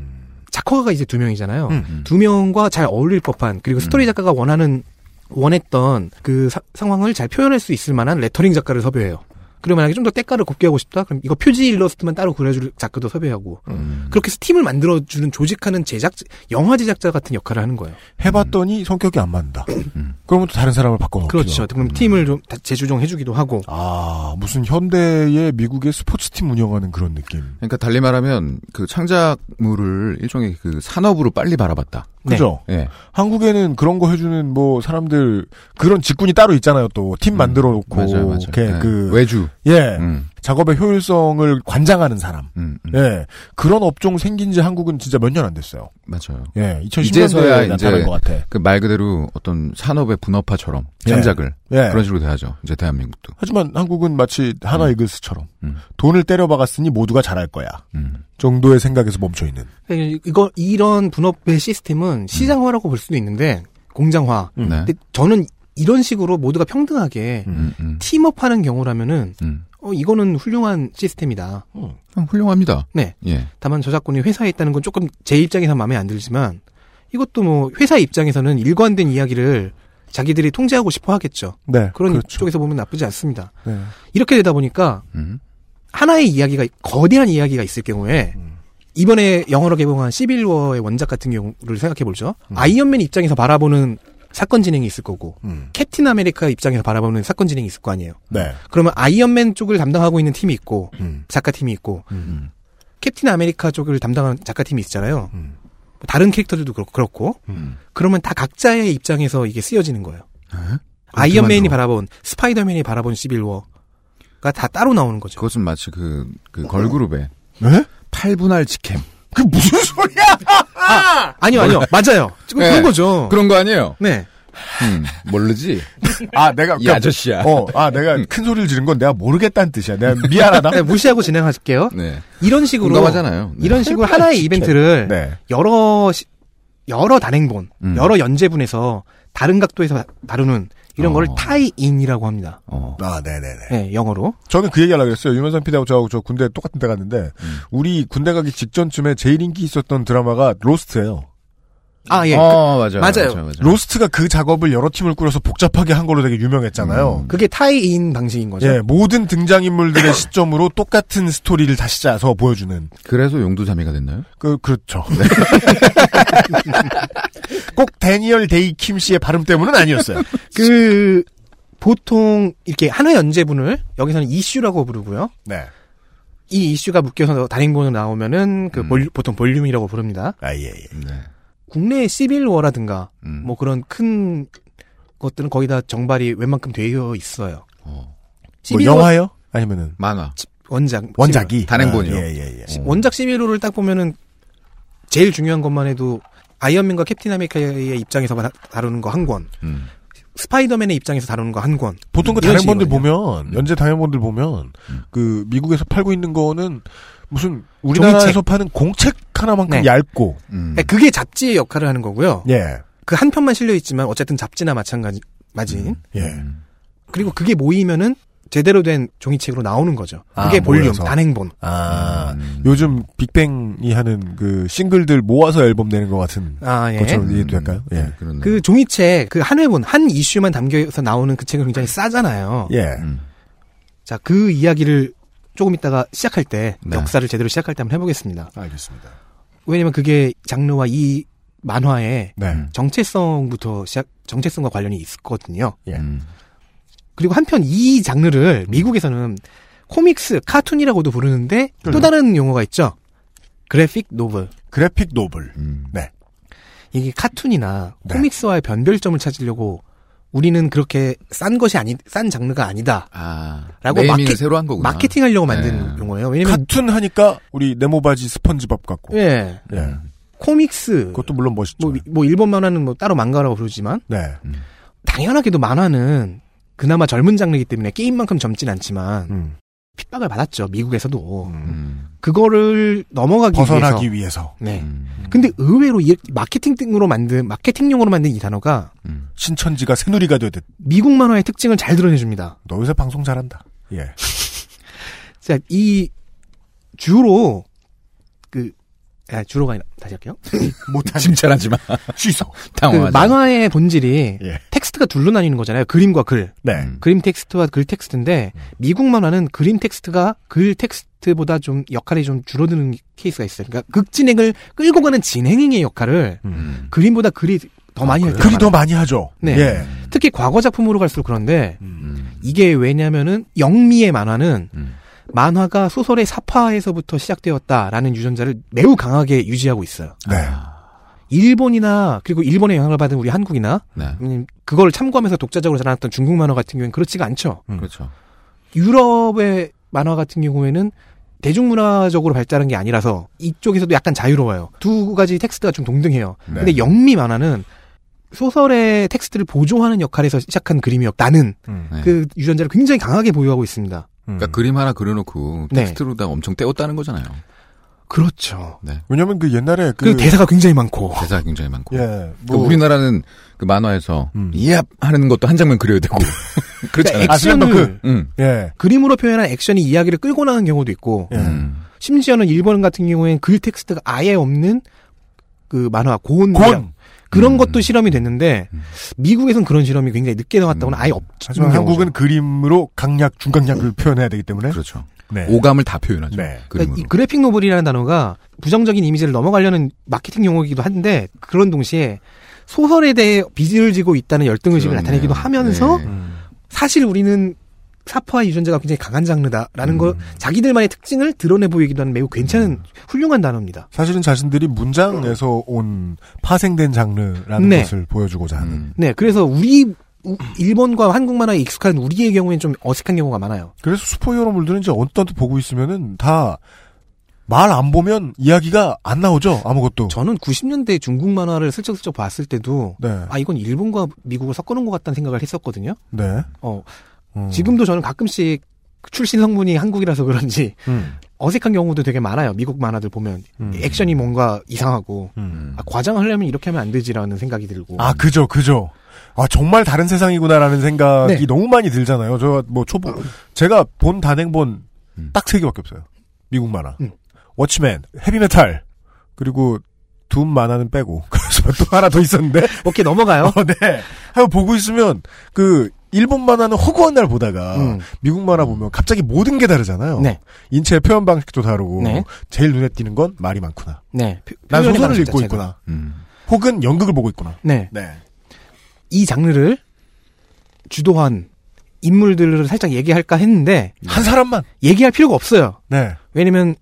작화가가 이제 두 명이잖아요. 음. 두 명과 잘 어울릴 법한 그리고 스토리 작가가 원하는 원했던 그 사- 상황을 잘 표현할 수 있을 만한 레터링 작가를 섭외해요. 그리고 만약에 좀 더 때깔을 곱게 하고 싶다? 그럼 이거 표지 일러스트만 따로 그려줄 작가도 섭외하고 음. 그렇게 해서 팀을 만들어주는 조직하는 제작 영화 제작자 같은 역할을 하는 거예요. 해봤더니 성격이 안 맞는다. 그러면 또 다른 사람을 바꿔놓기도 그렇죠. 그럼 팀을 좀 다- 재조정해주기도 하고. 아, 무슨 현대의 미국의 스포츠팀 운영하는 그런 느낌. 그러니까 달리 말하면 그 창작물을 일종의 그 산업으로 빨리 바라봤다. 그죠? 예. 한국에는 그런 거 해주는 뭐 사람들 그런 직군이 따로 있잖아요. 또 팀 만들어 놓고 음. 맞아요, 맞아요. 이렇게 네. 그 외주. 예 음. 작업의 효율성을 관장하는 사람. 음, 음. 예 그런 업종 생긴 지 한국은 진짜 몇 년 안 됐어요. 맞아요. 예 2010년대에 이제서야 이제 나타난 것 같아. 그 말 그대로 어떤 산업의 분업화처럼 예. 창작을 예. 그런 식으로 돼야죠. 이제 대한민국도. 하지만 한국은 마치 하나 이글스처럼 음. 돈을 때려박았으니 모두가 잘할 거야 음. 정도의 생각에서 멈춰 있는. 이거 이런 분업의 시스템은 시장화라고 볼 수도 있는데 공장화. 음. 네. 근데 저는 이런 식으로 모두가 평등하게 음, 음. 팀업하는 경우라면은 음. 어 이거는 훌륭한 시스템이다. 어, 훌륭합니다. 네. 예. 다만 저작권이 회사에 있다는 건 조금 제 입장에서 마음에 안 들지만 이것도 뭐 회사 입장에서는 일관된 이야기를 자기들이 통제하고 싶어 하겠죠. 네 그런 그렇죠. 쪽에서 보면 나쁘지 않습니다. 네. 이렇게 되다 보니까 음. 하나의 이야기가 거대한 이야기가 있을 경우에 음. 이번에 영화로 개봉한 시빌워의 원작 같은 경우를 생각해 보죠. 음. 아이언맨 입장에서 바라보는 사건 진행이 있을 거고 음. 캡틴 아메리카 입장에서 바라보는 사건 진행이 있을 거 아니에요. 네. 그러면 아이언맨 쪽을 담당하고 있는 팀이 있고 음. 작가 팀이 있고 음. 캡틴 아메리카 쪽을 담당하는 작가 팀이 있잖아요. 음. 뭐 다른 캐릭터들도 그렇고, 그렇고 음. 그러면 다 각자의 입장에서 이게 쓰여지는 거예요. 에? 아이언맨이. 바라본 스파이더맨이 바라본 시빌워가 다 따로 나오는 거죠. 그것은 마치 그, 그 걸그룹의 네? 8분할 직캠. 그 무슨 소리야? 아니요, 아니요, 맞아요. 지금 네. 그런 거죠. 그런 거 아니에요? 네. 음, 모르지? 아 내가 이 아저씨야. 어, 아 내가 큰 소리를 지른 건 내가 모르겠다는 뜻이야. 내가 미안하다. 네, 무시하고 진행할게요. 네. 이런 식으로 공감하잖아요. 네. 이런 식으로 하나의 이벤트를 네. 여러 시- 여러 단행본, 음. 여러 연재분에서 다른 각도에서 다루는 이런 어. 걸 tie-in이라고 합니다. 어. 아, 네네네. 네, 영어로. 저는 그 얘기 하려고 그랬어요. 유면상 PD하고 저하고 저 군대 똑같은 데 갔는데, 음. 우리 군대 가기 직전쯤에 제일 인기 있었던 드라마가 로스트예요 아, 예. 어, 맞아요. 맞아요. 맞아요. 맞아요. 로스트가 그 작업을 여러 팀을 꾸려서 복잡하게 한 걸로 되게 유명했잖아요. 음. 그게 tie-in 방식인 거죠. 예, 모든 등장인물들의 시점으로 똑같은 스토리를 다시 짜서 보여주는. 그래서 용두사미가 됐나요? 그, 그렇죠. 꼭 데니얼 데이 킴 씨의 발음 때문은 아니었어요. 그 보통 이렇게 하나 연재분을 여기서는 이슈라고 부르고요. 네. 이 이슈가 묶여서 단행본으로 나오면은 그 음. 볼륨- 보통 볼륨이라고 부릅니다. 아, 예, 예. 네. 국내의 시빌워라든가 음. 뭐 그런 큰 것들은 거의 다 정발이 웬만큼 되어 있어요. 어. 뭐 영화요? 아니면은 만화. 원작 원작이 단행본이요. 아, 예, 예, 예. 시- 원작 시빌워를 딱 보면은 제일 중요한 것만 해도 아이언맨과 캡틴 아메리카의 입장에서 다- 다루는 거 한 권, 음. 스파이더맨의 입장에서 다루는 거 한 권. 보통 그 단행본들. 보면 연재 단행본들 보면 음. 그 미국에서 팔고 있는 거는 무슨 우리나라에서 종이책. 파는 공책 하나만큼 네. 얇고 음. 그러니까 그게 잡지의 역할을 하는 거고요. 예. 그 한 편만 실려 있지만 어쨌든 잡지나 마찬가지. 맞인. 예. 음. 그리고 그게 모이면은 제대로 된 종이책으로 나오는 거죠. 아, 그게 볼륨, 모여서. 단행본. 아, 음. 요즘 빅뱅이 하는 그 싱글들 모아서 앨범 내는 것 같은 아, 예. 것처럼 이해도 될까요? 예. 네, 그렇네요. 그 종이책, 그 한 회본, 한 이슈만 담겨서 나오는 그 책은 굉장히 싸잖아요. 예. 음. 자, 그 이야기를 조금 이따가 시작할 때, 네. 역사를 제대로 시작할 때 한번 해보겠습니다. 알겠습니다. 왜냐면 그게 장르와 이 만화의 네. 음. 정체성부터 시작, 정체성과 관련이 있거든요. 예. 음. 그리고 한편 이 장르를 미국에서는 comics, 카툰이라고도 부르는데 또 다른 용어가 있죠. graphic novel. graphic novel. 음. 네. 이게 카툰이나 네. comics와의 변별점을 찾으려고 우리는 그렇게 싼 것이 아니, 싼 장르가 아니다. 아, 라고 마케- 새로 한 거구나. 마케팅 하려고 만든 네. 용어예요. 왜냐면, 카툰 하니까 우리 네모바지 스펀지밥 같고. 예. 예. comics. 그것도 물론 멋있죠. 뭐, 뭐 일본 만화는 뭐 따로 망가라고 부르지만, 네. 당연하게도 만화는 그나마 젊은 장르이기 때문에 게임만큼 젊진 않지만, 음. 핍박을 받았죠. 미국에서도. 음. 그거를 넘어가기 벗어나기 위해서. 위해서. 네. 음. 근데 의외로 이 마케팅으로 만든 마케팅용으로 만든 이 단어가 음. 신천지가 새누리가 되듯. 미국 만화의 특징을 잘 드러내 줍니다. 너 요새 방송 잘한다. 예. 자, 이 주로 그 아, 주로가 아니라 다시 할게요. 못하니. 칭찬하지 마. 취소. 그 당황하지 마. 만화의 본질이 예. 텍스트가 둘로 나뉘는 거잖아요. 그림과 글. 네. 음. 그림 텍스트와 글 텍스트인데 미국 만화는 그림 텍스트가 글 텍스트보다 좀 역할이 좀 줄어드는 케이스가 있어요. 그러니까 극 진행을 끌고 가는 진행의 역할을 음. 그림보다 글이 더 많이 할 때가 글이 더. 많이 하죠. 네. 예. 특히 과거 작품으로 갈수록 그런데 음. 이게 왜냐면은 영미의 만화는 음. 만화가 소설의 사파에서부터 시작되었다라는 유전자를 매우 강하게 유지하고 있어요. 네. 일본이나 그리고 일본의 영향을 받은 우리 한국이나 네. 음, 그걸 참고하면서 독자적으로 자라났던 중국 만화 같은 경우에는 그렇지가 않죠. 음. 그렇죠. 유럽의 만화 같은 경우에는 대중문화적으로 발달한 게 아니라서 이쪽에서도 약간 자유로워요. 두 가지 텍스트가 좀 동등해요. 네. 근데 영미 만화는 소설의 텍스트를 보조하는 역할에서 시작한 그림이었다는 음. 네. 그 유전자를 굉장히 강하게 보유하고 있습니다. 그러니까 그림 하나 그려놓고 네. 텍스트로다 엄청 때웠다는 거잖아요. 그렇죠. 네. 왜냐면 그 옛날에 그. 그 대사가 굉장히 많고. 대사가 굉장히 많고. 예. 그러니까 뭐. 우리나라는 그 만화에서 음. 이얍 하는 것도 한 장면 그려야 되고 그렇잖아요. 아, 슬램덩크. 액션을 응. 예. 그림으로 표현한 액션이 이야기를 끌고 나가는 경우도 있고 예. 음. 심지어는 일본 같은 경우에는 글 텍스트가 아예 없는 그 만화 고온 곤. 그런 음. 것도 실험이 됐는데 미국에서는 그런 실험이 굉장히 늦게 나왔다고는 음. 아예 없. 하지만 한국은 그림으로 강약, 중강약을 표현해야 되기 때문에. 그렇죠. 네. 오감을 다 표현하죠. 네. 그러니까. 이 그래픽 노블이라는 단어가 부정적인 이미지를 넘어가려는 마케팅 용어이기도 한데 그런 동시에 소설에 대해 빚을 지고 있다는 열등 의식을 그렇네요. 나타내기도 하면서 네. 음. 사실 우리는 사파와 유전자가 굉장히 강한 장르다라는 음. 걸 자기들만의 특징을 드러내 보이기도 하는 매우 괜찮은 훌륭한 단어입니다. 사실은 자신들이 문장에서 온 파생된 장르라는 네. 것을 보여주고자 하는. 음. 네, 그래서 우리 우- 일본과 한국 만화에 익숙한 우리의 경우에는 좀 어색한 경우가 많아요. 그래서 슈퍼히어로물들은 이제 언뜻 보고 있으면은 다 말 안 보면 이야기가 안 나오죠. 아무것도. 저는 90년대 중국 만화를 슬쩍슬쩍 봤을 때도 네. 아 이건 일본과 미국을 섞어놓은 것 같다는 생각을 했었거든요. 네. 어 음. 지금도 저는 가끔씩 출신 성분이 한국이라서 그런지 음. 어색한 경우도 되게 많아요. 미국 만화들 보면 음. 액션이 뭔가 이상하고 음. 아, 과장하려면 이렇게 하면 안 되지라는 생각이 들고. 아, 그죠, 그죠. 아, 정말 다른 세상이구나라는 생각이 네. 너무 많이 들잖아요. 저, 뭐, 초보, 제가 본 단행본 음. 딱세 개밖에 없어요. 미국 만화. 음. 워치맨, 헤비메탈, 그리고 둠 만화는 빼고. 그래서 또 하나 더 있었는데. 오케이 넘어가요. 어, 네. 하고 보고 있으면, 그, 일본 만화는 허구한 날 보다가, 음. 미국 만화 보면 갑자기 모든 게 다르잖아요. 네, 인체 표현 방식도 다르고, 네. 제일 눈에 띄는 건 말이 많구나. 네. 표- 난 소설을 읽고 자체가. 있구나. 음. 혹은 연극을 보고 있구나. 네, 네. 이 장르를 주도한 인물들을 살짝 얘기할까 했는데 한 사람만. 얘기할 필요가 없어요. 네. 왜냐면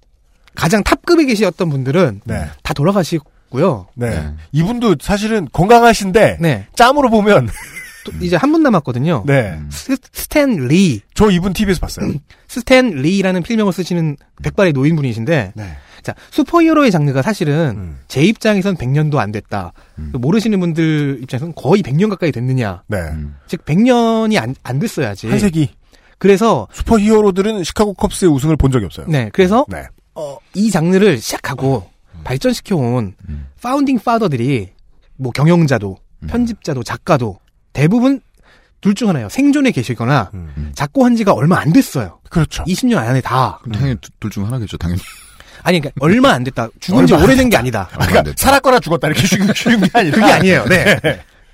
가장 탑급에 계셨던 분들은 네. 다 돌아가시고요. 네. 네. 이분도 사실은 건강하신데 네, 짬으로 보면 또 이제 한 분 남았거든요. 네. 스, 스탠 리, 저 이분 TV에서 봤어요. 스탠 리라는 필명을 쓰시는 백발의 노인분이신데 네. 자 superhero의 장르가 사실은 음. 제 입장에선 100년도 안 됐다. 음. 모르시는 분들 입장에서는 거의 100년 가까이 됐느냐. 네. 음. 즉 100년이 안, 안 됐어야지. 한 세기 그래서 슈퍼히어로들은 시카고 컵스의 우승을 본 적이 없어요. 네, 그래서 네. 어, 이 장르를 시작하고 발전시켜온 음. 파운딩 파더들이 뭐 경영자도 음. 편집자도 작가도 대부분 둘 중 하나예요. 생존에 계시거나 음. 작고 한 지가 얼마 안 됐어요. 그렇죠. 20년 안에 다. 당연히 둘 중 하나겠죠, 당연히. 아니 그러니까 얼마 안 됐다. 죽은 지 오래된 게 아니다. 안 그러니까. 살았거나 죽었다 이렇게 쉬운, 쉬운 게 아니라 그게 아니에요. 네.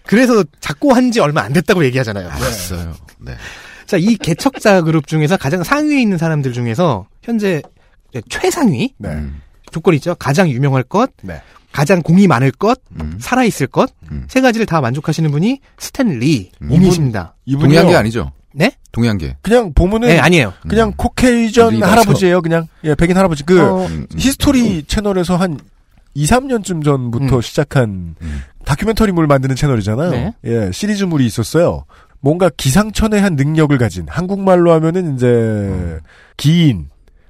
그래서 작고 한 지 얼마 안 됐다고 얘기하잖아요. 알았어요. 네. 자, 이 개척자 그룹 중에서 가장 상위에 있는 사람들 중에서 현재 최상위 네. 음. 조건이 있죠. 가장 유명할 것, 네. 가장 공이 많을 것, 음. 살아있을 것, 음. 세 가지를 다 만족하시는 분이 스탠 음. 리님이십니다. 이분이요. 동의한 게 아니죠. 네? 동양계. 그냥 보면은 네, 아니에요. 그냥 Caucasian 리더죠. 할아버지예요, 그냥. 예, 백인 할아버지. 그 어, 음, 음. 히스토리 채널에서 한 2, 3년쯤 전부터 음. 시작한 음. 다큐멘터리물 만드는 채널이잖아요. 네. 예, 시리즈물이 있었어요. 뭔가 기상천외한 능력을 가진 한국말로 하면은 이제 기인,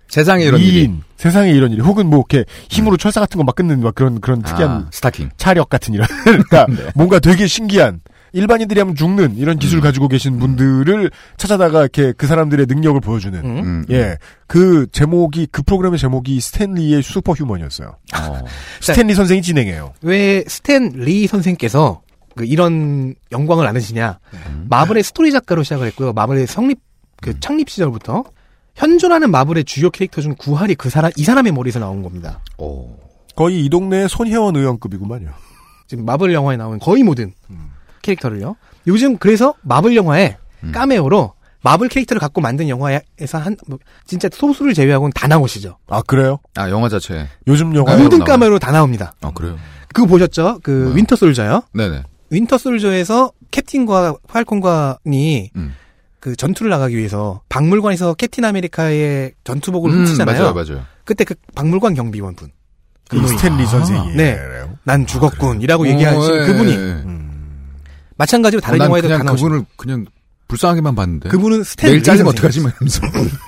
세상에 이런 미인, 일이. 세상에 이런 일이 혹은 뭐 이렇게 힘으로 철사 같은 거 막 끊는 막 그런 그런 특이한 아, 스타킹. 차력 같은 이런 그러니까 네. 뭔가 되게 신기한 일반인들이 하면 죽는 이런 기술 을 음. 가지고 계신 분들을 찾아다가 이렇게 그 사람들의 능력을 보여주는 음. 음, 예 그 제목이 그 프로그램의 제목이 스탠리의 슈퍼 휴먼이었어요. 어. 스탠리 선생이 진행해요. 왜 스탠 리 선생께서 그 이런 영광을 안으시냐? 마블의 스토리 작가로 시작을 했고요. 마블의 성립 그 창립 시절부터 현존하는 마블의 주요 캐릭터 중 구할이 그 사람 이 사람의 머리에서 나온 겁니다. 오. 거의 이 동네의 손혜원 의원급이구만요. 지금 마블 영화에 나오는 거의 모든 캐릭터를요. 요즘 그래서 마블 영화에 음. 까메오로 마블 캐릭터를 갖고 만든 영화에서 한 뭐, 진짜 소수를 제외하고는 다 나오시죠. 아 그래요? 아, 영화 자체. 요즘 영화 모든. 까메오로 다 나옵니다. 아, 그래요? 그거 보셨죠? 그 어. 윈터 솔저요. 네네. 윈터 솔저에서 캡틴과 팔콘과니 음. 그 전투를 나가기 위해서 박물관에서 캡틴 아메리카의 전투복을 음, 훔치잖아요. 맞아요, 맞아요. 그때 그 박물관 경비원 분. 그 스탠리 선생이 네. 난 죽었군이라고 얘기하시는 어, 그분이 예. 음. 마찬가지로 다른 어, 난 영화에도 그냥 다 나오시고 그분을 그냥 불쌍하게만 봤는데. 그분은 스탠 내일 리 잘리면. 어떡하지? 말면서.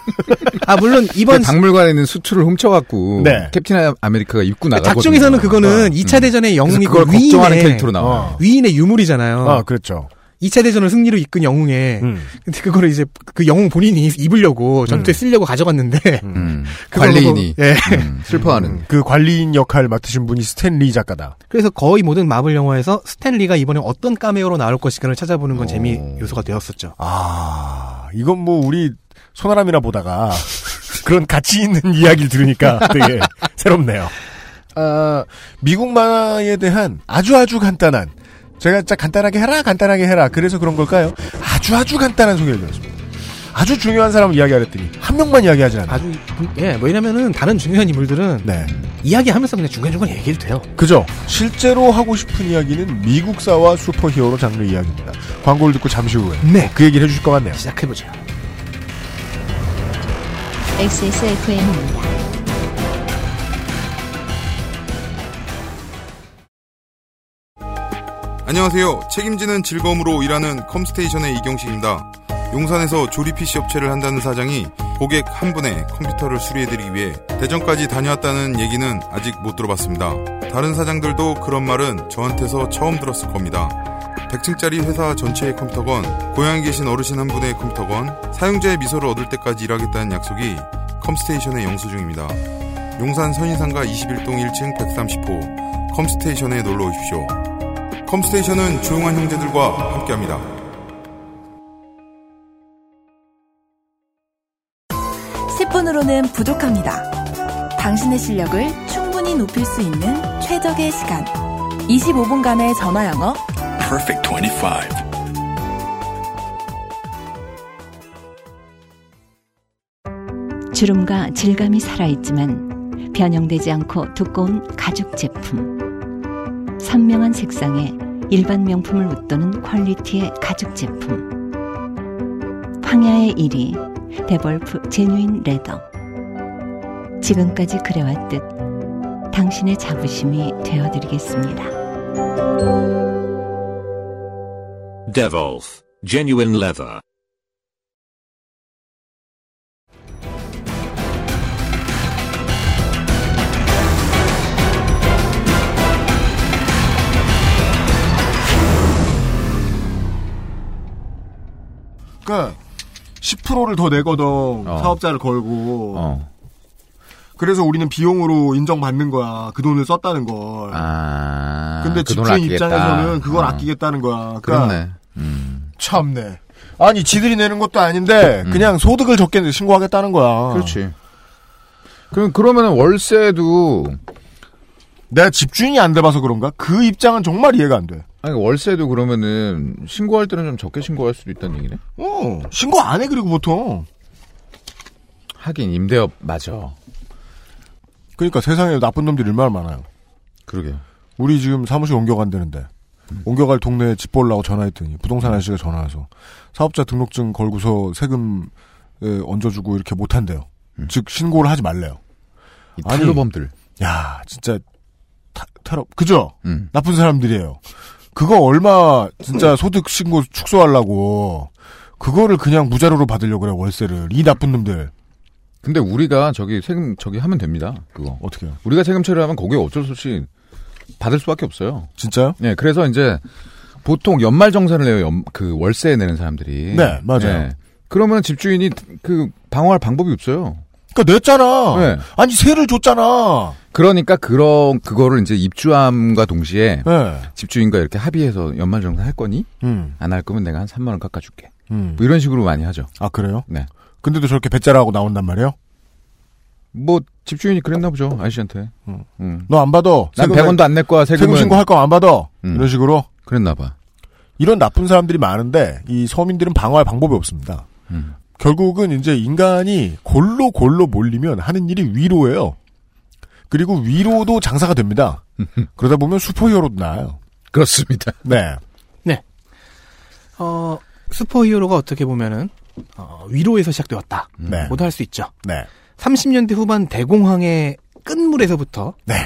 아 물론 이번 그 박물관에 있는 수트를 훔쳐갖고. 네. 캡틴 아메리카가 입고 나가거든요. 작중에서는 그거는 어. 2차 음. 대전의 영웅이고 그걸 걱정하는 위인의 캐릭터로 나와. 위인의 유물이잖아요. 아 그렇죠. 2차 대전을 승리로 이끈 영웅에 음. 근데 그거를 이제 그 영웅 본인이 입으려고 전투에 쓰려고 가져갔는데 음. 그걸 관리인이. 예. 음, 슬퍼하는. 음, 그 관리인 역할 맡으신 분이 스탠리 작가다. 그래서 거의 모든 마블 영화에서 스탠리가 이번에 어떤 까메오로 나올 것인가를 찾아보는 건 재미 오. 요소가 되었었죠. 아 이건 뭐 우리 소나람이나 보다가 그런 가치 있는 이야기를 들으니까 되게 새롭네요. 아, 미국 만화에 대한 아주 아주 간단한 제가 진짜 간단하게 해라 간단하게 해라 그래서 그런 걸까요? 아주 아주 간단한 소개를 드렸습니다. 아주 중요한 사람을 이야기하랬더니 한 명만 이야기하지 않아요. 아주 예 왜냐면은 다른 중요한 인물들은 네. 이야기하면서 그냥 중간중간 얘기해도 돼요. 그죠? 실제로 하고 싶은 이야기는 미국사와 슈퍼히어로 장르 이야기입니다. 광고를 듣고 잠시 후에 네. 그 얘기를 해주실 것 같네요. 시작해보죠. XSFM입니다. 안녕하세요. 책임지는 즐거움으로 일하는 컴스테이션의 이경식입니다. 용산에서 조립 PC 업체를 한다는 사장이 고객 한 분의 컴퓨터를 수리해드리기 위해 대전까지 다녀왔다는 얘기는 아직 못 들어봤습니다. 다른 사장들도 그런 말은 저한테서 처음 들었을 겁니다. 100층짜리 회사 전체의 컴퓨터건, 고향에 계신 어르신 한 분의 컴퓨터건, 사용자의 미소를 얻을 때까지 일하겠다는 약속이 컴스테이션의 영수증입니다. 용산 선인상가 21동 1층 130호 컴스테이션에 놀러 오십시오. 컴스테이션은 조용한 형제들과 함께합니다. 십 10분으로는 부족합니다. 당신의 실력을 충분히 높일 수 있는 최적의 시간. 25분간의 전화 영어. Perfect 25. 주름과 질감이 살아있지만 변형되지 않고 두꺼운 가죽 제품. 선명한 색상에 일반 명품을 웃도는 퀄리티의 가죽 제품. 황야의 1위 데볼프 제뉴인 레더. 지금까지 그래왔듯 당신의 자부심이 되어드리겠습니다. Devolf Genuine Leather. 그러니까 10%를 더 내거든 어. 사업자를 걸고 어. 그래서 우리는 비용으로 인정받는 거야 그 돈을 썼다는 걸 아. 근데 그 집주인. 입장에서는 그걸 어. 아끼겠다는 거야 그러니까 그렇네. 음. 참네 아니 지들이 내는 것도 아닌데 그냥 소득을 적게 신고하겠다는 거야 그렇지. 그럼 그러면 월세도 내가 집주인이 안 돼봐서 그런가 그 입장은 정말 이해가 안돼 아니 월세도 그러면은 신고할 때는 좀 적게 신고할 수도 있다는 얘기네. 어 신고 안 해 그리고 보통 하긴 임대업 맞아. 그러니까 세상에 나쁜 놈들이 얼마나 많아요 그러게. 우리 지금 사무실 옮겨간다는데 옮겨갈 동네에 집 보려고 전화했더니 부동산 아저씨가 전화 와서 사업자 등록증 걸고서 세금 에, 얹어주고 이렇게 못한대요. 즉 신고를 하지 말래요. 이 탈로범들. 야 진짜 타, 탈업 그죠? 음. 나쁜 사람들이에요. 그거 얼마 진짜 소득 신고 축소하려고 그거를 그냥 무자료로 받으려고 그래 월세를 이 나쁜 놈들. 근데 우리가 저기 세금 저기 하면 됩니다. 그거 어떻게요? 우리가 세금 처리하면 거기에 어쩔 수 없이 받을 수밖에 없어요. 진짜요? 네, 그래서 이제 보통 연말 정산을 내요. 연, 그 월세 내는 사람들이. 네, 맞아요. 그러면 집주인이 그 방어할 방법이 없어요. 그러니까 냈잖아. 네. 아니 세를 줬잖아. 그러니까 그런 그거를 이제 입주함과 동시에 네. 집주인과 이렇게 합의해서 연말 정산 할 거니? 음. 안 할 거면 내가 한 3만 원 깎아줄게. 음. 뭐 이런 식으로 많이 하죠. 아 그래요? 네. 근데도 저렇게 배짜라고 나온단 말이에요? 뭐 집주인이 그랬나 보죠 아저씨한테. 음. 너안 받아. 난 세금 100원도 안 낼 거야 세금은. 세금 신고할 거 안 받아. 음. 이런 식으로. 그랬나 봐. 이런 나쁜 사람들이 많은데 이 서민들은 방어할 방법이 없습니다. 음. 결국은 이제 인간이 골로 골로 몰리면 하는 일이 위로예요. 그리고 위로도 장사가 됩니다. 그러다 보면 슈퍼히어로도 나와요. 그렇습니다. 네. 어, 슈퍼히어로가 어떻게 보면은 어, 위로에서 시작되었다. 네. 모두 할 수 있죠. 네. 30년대 후반 대공황의 끝물에서부터 네.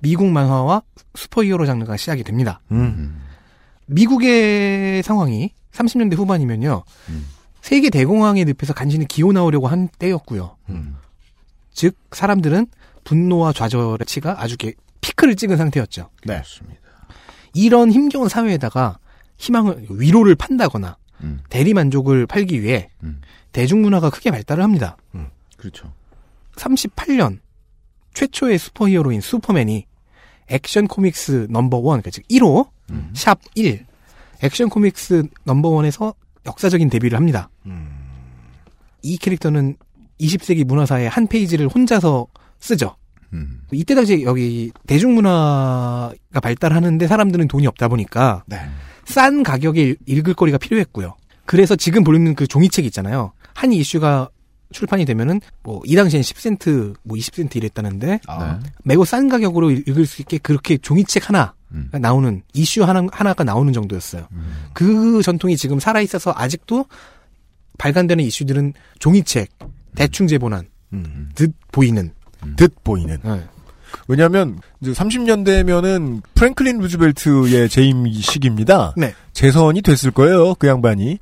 미국 만화와 슈퍼히어로 장르가 시작이 됩니다. 음. 미국의 상황이 30년대 후반이면요. 세계 대공황의 늪에서 간신히 기어 나오려고 한 때였고요. 즉 사람들은 분노와 좌절의 치가 아주 게- 피크를 찍은 상태였죠. 네. 이런 힘겨운 사회에다가 희망을 위로를 판다거나 음. 대리 만족을 팔기 위해 음. 대중문화가 크게 발달을 합니다. 그렇죠. 38년 최초의 슈퍼히어로인 슈퍼맨이 액션 코믹스 number one, 그러니까 즉 1호, 샵 1, 액션 코믹스 number one에서 역사적인 데뷔를 합니다. 이 캐릭터는 20세기 문화사의 한 페이지를 혼자서 쓰죠. 음. 이때 당시 여기 대중문화가 발달하는데 사람들은 돈이 없다 보니까 네. 싼 가격에 읽을 거리가 필요했고요. 그래서 지금 보는 그 종이책 있잖아요. 한 이슈가 출판이 되면은 뭐 이 당시엔 10센트, 뭐 20센트 이랬다는데 아. 매우 싼 가격으로 읽- 읽을 수 있게 그렇게 종이책 하나 음. 나오는 이슈 하나 하나가 나오는 정도였어요. 그 전통이 지금 살아 있어서 아직도 발간되는 이슈들은 종이책, 대충 음. 듯 보이는 듯 보이는. 왜냐하면 이제 30년대면은 프랭클린 루즈벨트의 재임 시기입니다. 네. 재선이 됐을 거예요. 그 양반이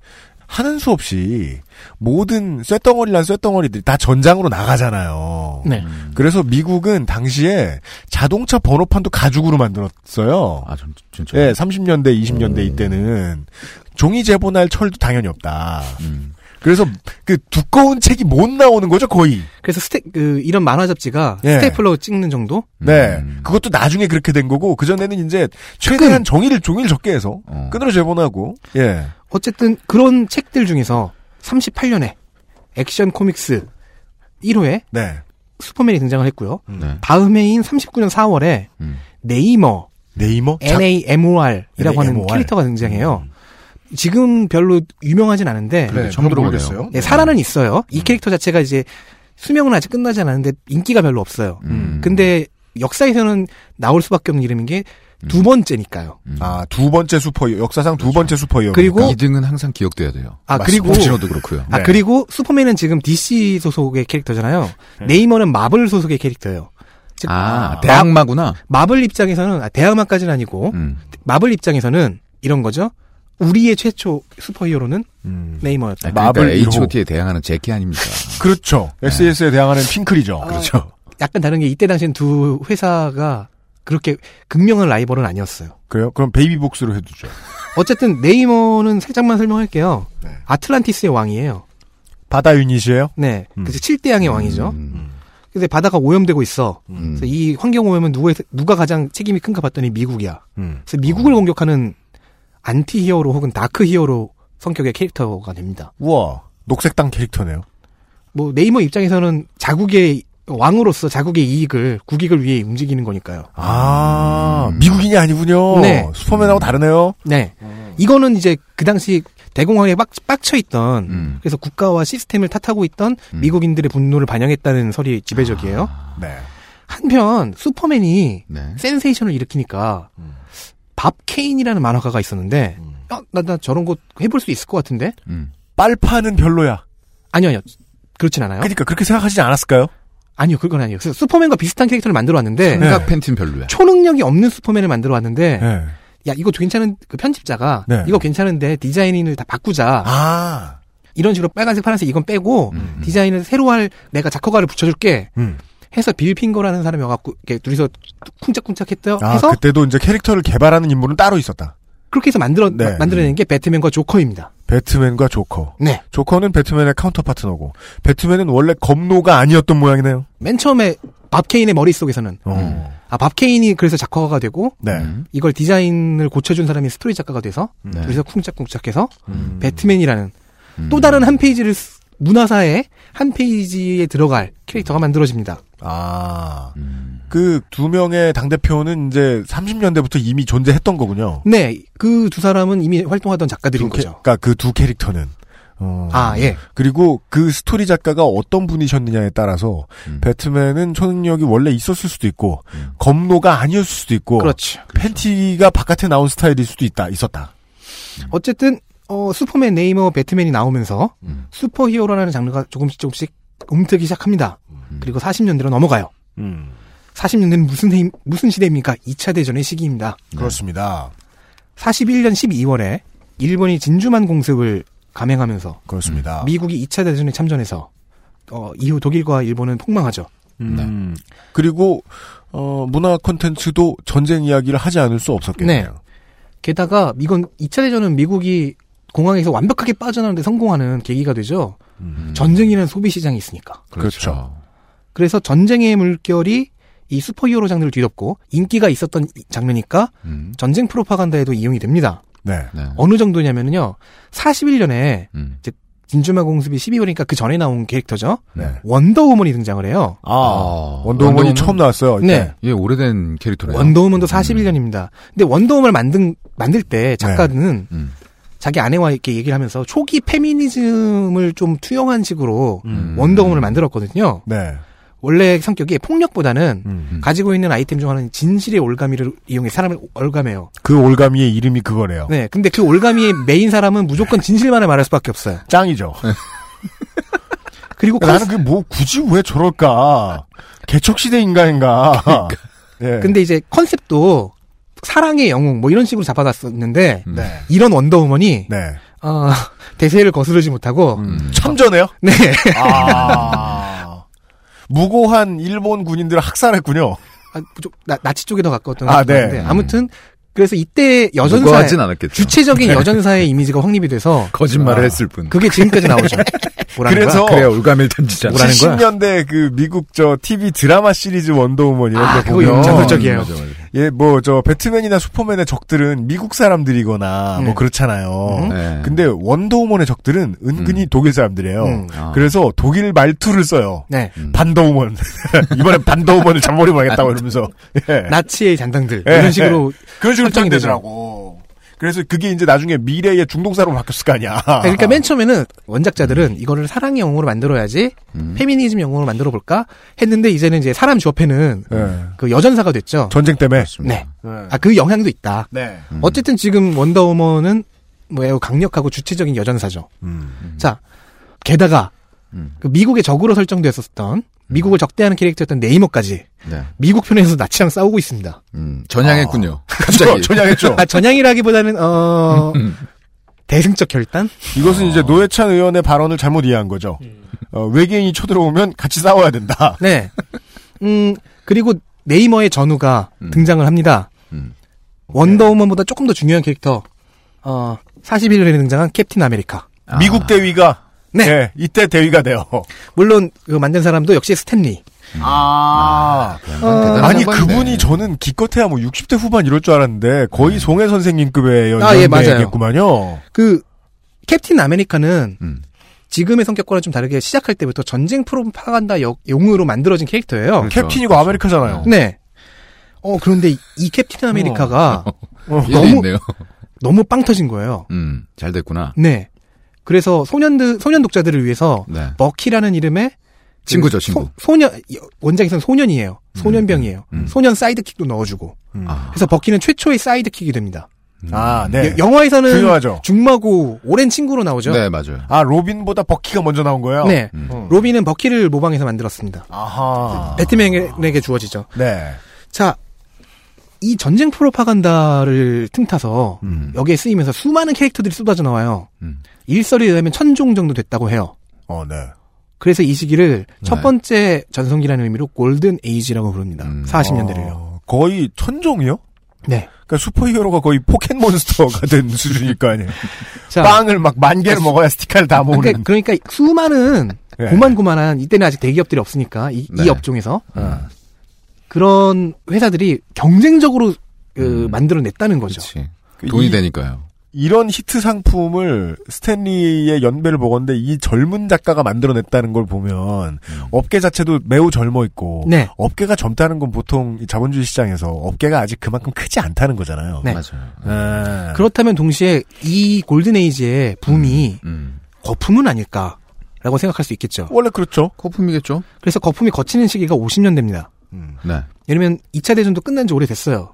하는 수 없이 모든 쇳덩어리란 쇳덩어리들이 다 전장으로 나가잖아요. 네. 그래서 미국은 당시에 자동차 번호판도 가죽으로 만들었어요. 아, 전, 진짜. 예, 30년대, 20년대 이때는 종이 제본할 철도 당연히 없다. 음. 그래서 그 두꺼운 책이 못 나오는 거죠, 거의. 그래서 스테 그 이런 만화 잡지가 예. 스테이플러 찍는 정도? 네. 음. 그것도 나중에 그렇게 된 거고, 그 전에는 이제 최대한 종이를, 종이를 적게 해서, 어. 끈으로 제본하고, 예. 어쨌든 그런 책들 중에서 38년에 액션 코믹스 1호에 네. 슈퍼맨이 등장을 했고요. 네. 다음 해인 39년 4월에 음. 네이머 네이머? NAMOR이라고 하는 NAMOR. 캐릭터가 등장해요. 지금 별로 유명하진 않은데 네, 처음. 모르겠어요. 네, 살아는 있어요. 이 캐릭터 자체가 이제 수명은 아직 끝나지 않았는데 인기가 별로 없어요. 음. 근데 역사에서는 나올 수밖에 없는 이름인 게 두 번째니까요. 아, 두 번째 슈퍼히어로, 역사상 두 번째 슈퍼히어로. 그리고 2등은 항상 기억돼야 돼요. 아 맞습니다. 그리고 진호도 그렇고요. 아 네. 그리고 슈퍼맨은 지금 DC 소속의 캐릭터잖아요. 네이머는 마블 소속의 캐릭터예요. 즉 아, 마- 대항마구나. 마블 입장에서는 아, 대항마까지는 아니고 음. 마블 입장에서는 이런 거죠. 우리의 최초 슈퍼히어로는 음. 네이머였다. 아, 그러니까 마블 H.O.T에 대항하는 제키 아닙니까? 그렇죠. SS에 대항하는 핑클이죠. 그렇죠. 약간 다른 게 이때 당시엔 두 회사가 그렇게 극명한 라이벌은 아니었어요. 그래요? 그럼 베이비복스로 해두죠. 어쨌든 네이머는 살짝만 설명할게요. 네. 아틀란티스의 왕이에요. 바다 유닛이에요? 네, 음. 그래서 7대 양의 왕이죠. 음. 근데 바다가 오염되고 있어. 음. 그래서 이 환경 오염은 누가 누가 가장 책임이 큰가 봤더니 미국이야. 음. 그래서 미국을 공격하는 안티 히어로 혹은 dark hero 성격의 캐릭터가 됩니다. 우와. 녹색당 캐릭터네요. 뭐 네이머 입장에서는 자국의 왕으로서 자국의 이익을 국익을 위해 움직이는 거니까요. 아, 음. 미국인이 아니군요. 네. 슈퍼맨하고 다르네요. 네. 이거는 이제 그 당시 대공황에 빡, 빡쳐 있던 음. 그래서 국가와 시스템을 탓하고 있던 음. 미국인들의 분노를 반영했다는 설이 지배적이에요. 네. 한편 슈퍼맨이 네. 센세이션을 일으키니까 밥 케인이라는 만화가가 있었는데 음. 어, 나, 나 저런 거 해볼 수 있을 것 같은데 음. 빨파는 별로야. 아니요 아니요 그렇진 않아요. 그러니까 그렇게 생각하시지 않았을까요? 아니요 그건 아니에요. 그래서 슈퍼맨과 비슷한 캐릭터를 만들어 왔는데 생각 팬티는 별로야. 초능력이 없는 슈퍼맨을 만들어 왔는데 네. 야 이거 괜찮은 그 편집자가 네. 이거 괜찮은데 디자인을 다 바꾸자 아. 이런 식으로 빨간색 파란색 이건 빼고 디자인을 새로 할 내가 작화가를 붙여줄게 음. 해서 빌 핑거라는 사람이 와갖고 이렇게 둘이서 쿵짝쿵짝했대요. 아, 해서 그때도 이제 캐릭터를 개발하는 인물은 따로 있었다. 그렇게 해서 만들어 네. 마- 만들어낸 게 배트맨과 조커입니다. 배트맨과 조커. 네. 조커는 배트맨의 counter partner고 배트맨은 원래 검노가 아니었던 모양이네요. 맨 처음에 밥 케인의 머릿속에서는 어. 아, 밥 케인이 그래서 작화가 되고 네. 이걸 디자인을 고쳐준 사람이 스토리 작가가 돼서 네. 둘이서 쿵짝쿵짝해서 음. 배트맨이라는 또 다른 한 페이지를 쓰- 문화사의 한 페이지에 들어갈 캐릭터가 만들어집니다. 아. 그 두 명의 당대표는 이제 30년대부터 이미 존재했던 거군요. 네, 그 두 사람은 이미 활동하던 작가들인 두 캐- 거죠. 그러니까 그 두 캐릭터는. 어. 아, 예. 그리고 그 스토리 작가가 어떤 분이셨느냐에 따라서 음. 배트맨은 초능력이 원래 있었을 수도 있고 검노가 아니었을 수도 있고 그렇죠. 팬티가 바깥에 나온 스타일일 수도 있다 있었다. 어쨌든 어, 슈퍼맨 네이머 배트맨이 나오면서 음. 슈퍼히어로라는 장르가 조금씩 조금씩 움트기 시작합니다. 그리고 40년대로 넘어가요. 음. 40년대는 무슨 해, 무슨 시대입니까? 2차 대전의 시기입니다. 그렇습니다. 41년 12월에 일본이 진주만 공습을 감행하면서 그렇습니다. 미국이 2차 대전에 참전해서 어, 이후 독일과 일본은 폭망하죠. 음. 그리고 어, 문화 콘텐츠도 전쟁 이야기를 하지 않을 수 없었겠네요. 네. 게다가 이건 2차 대전은 미국이 공항에서 완벽하게 빠져나오는데 성공하는 계기가 되죠. 전쟁이라는 소비 시장이 있으니까. 그렇죠. 그래서 전쟁의 물결이 이 슈퍼히어로 장르를 뒤덮고 인기가 있었던 이- 장르니까 음. 전쟁 프로파간다에도 이용이 됩니다. 네. 어느 정도냐면요. 41년에 음. 이제 진주만 공습이 12월이니까 그 전에 나온 캐릭터죠. 네. 원더우먼이 등장을 해요. 아, 원더우먼이 처음 나왔어요. 이때. 네. 예, 오래된 캐릭터래요. 원더우먼도 41년입니다. 근데 원더우먼을 만든 만들 때 작가는 음. 자기 아내와 이렇게 얘기를 하면서 초기 페미니즘을 좀 투영한 식으로 음. 원더우먼을 만들었거든요. 네. 원래 성격이 폭력보다는 음. 가지고 있는 아이템 중 하나는 진실의 올가미를 이용해 사람을 옭아매요. 그 올가미의 이름이 그거래요. 네, 근데 그 올가미의 매인 사람은 무조건 진실만을 말할 수밖에 없어요. 짱이죠. 그리고 나는 그 뭐 굳이 왜 저럴까? 개척시대 인간인가? 예. 근데 이제 컨셉도 사랑의 영웅 뭐 이런 식으로 잡아놨었는데 네. 이런 원더우먼이 네. 어, 대세를 거스르지 못하고 참전해요? 네. 아. 무고한 일본 군인들을 학살했군요. 아, 좀 나, 나치 쪽에 더 가까웠던 아, 것 네. 같은데 아무튼 그래서 이때 여전사. 주체적인 네. 여전사의 이미지가 확립이 돼서 거짓말을 아, 했을 뿐. 그게 지금까지 나오죠. 그래서 거야? 던지잖아. 뭐라는 거야? 70년대 그 미국 저 TV 드라마 시리즈 원더우먼 이런 아, 데 그거 보면 맞아. 예, 뭐 저 배트맨이나 슈퍼맨의 적들은 미국 사람들이거나 네. 뭐 그렇잖아요. 음. 네. 근데 원더우먼의 적들은 은근히 독일 사람들이에요. 음. 아. 그래서 독일 말투를 써요. 네. 반더우먼. 이번엔 반더우먼을 잡아버리면 하겠다고 이러면서. 예. 나치의 장당들 예, 이런 식으로 그런 식으로 설정이 되죠. 되더라고. 그래서 그게 이제 나중에 미래의 중동사로 바뀌었을 거 아니야. 그러니까 맨 처음에는 원작자들은 이거를 사랑의 영웅으로 만들어야지 음. 페미니즘 영웅으로 만들어 볼까 했는데 이제는 이제 사람 주어패는 예. 그 여전사가 됐죠. 전쟁 때문에. 네. 네. 아그 영향도 있다. 네. 어쨌든 지금 원더우먼은 뭐 매우 강력하고 주체적인 여전사죠. 음. 자, 게다가 음. 그 미국의 적으로 설정됐었던 미국을 적대하는 캐릭터였던 네이머까지 네. 미국 편에서 나치랑 싸우고 있습니다. 음, 전향했군요. 그렇죠. 갑자기. 전향했죠. 아, 전향이라기보다는 어 대승적 결단? 이것은 이제 노회찬 의원의 발언을 잘못 이해한 거죠. 어, 외계인이 쳐들어오면 같이 싸워야 된다. 네. 음 그리고 네이머의 전우가 등장을 합니다. 음. 원더우먼보다 조금 더 중요한 캐릭터 어 41년에 등장한 캡틴 아메리카. 미국 대위가 네. 예, 이때 대위가 돼요. 물론 그 만든 사람도 역시 스탠리. 아, 어, 아니 그분이 저는 기껏해야 뭐 60대 후반 이럴 줄 알았는데 거의 송해 선생님급의 아, 예. 그 캡틴 아메리카는 음. 지금의 성격과는 좀 다르게 시작할 때부터 전쟁 프로파간다 역- 용으로 만들어진 캐릭터예요. 캡틴이고 아메리카잖아요. 네. 어 그런데 이- 이 캡틴 아메리카가 어, 일리 너무. 너무 빵 터진 거예요. 음, 잘 됐구나. 네. 그래서 소년들 소년 독자들을 위해서 네. 버키라는 이름의 친구죠, 친구. 소, 년 원작에서는 소년이에요. 소년병이에요. 음. 소년 sidekick도 넣어주고. 음. 아. 그래서 버키는 최초의 sidekick이 됩니다. 아, 네. 여- 영화에서는 중요하죠. 중마고 오랜 친구로 나오죠. 네, 맞아요. 아, 로빈보다 버키가 먼저 나온 거예요? 네. 음. 로빈은 버키를 모방해서 만들었습니다. 아하. 배트맨에게 주어지죠. 네. 자, 이 전쟁 프로파간다를 틈타서 음. 여기에 쓰이면서 수많은 캐릭터들이 쏟아져 나와요. 음. 일설에 의하면 천종 정도 됐다고 해요. 어, 네. 그래서 이 시기를 네. 첫 번째 전성기라는 의미로 골든 에이지라고 부릅니다. 음. 40년대를요. 어, 거의 천종이요? 네. 그러니까 슈퍼히어로가 거의 포켓몬스터가 된 수준일 거 아니에요. 자, 빵을 막 만 개를 먹어야 스티커를 다 모으는. 그러니까, 그러니까 수많은 네. 고만고만한 이때는 아직 대기업들이 없으니까 이, 이 네. 업종에서 어. 그런 회사들이 경쟁적으로 그 음. 만들어냈다는 거죠. 그렇지. 돈이 이- 되니까요. 이런 히트 상품을 스탠리의 연배를 보건데 이 젊은 작가가 만들어냈다는 걸 보면 업계 자체도 매우 젊어 있고 네. 업계가 젊다는 건 보통 이 자본주의 시장에서 업계가 아직 그만큼 크지 않다는 거잖아요. 네. 맞아요. 아. 그렇다면 동시에 이 골든 에이지의 붐이 음. 거품은 아닐까라고 생각할 수 있겠죠. 원래 그렇죠. 거품이겠죠? 그래서 거품이 거치는 시기가 50년대입니다. 음. 네. 왜냐면 2차 대전도 끝난 지 오래됐어요.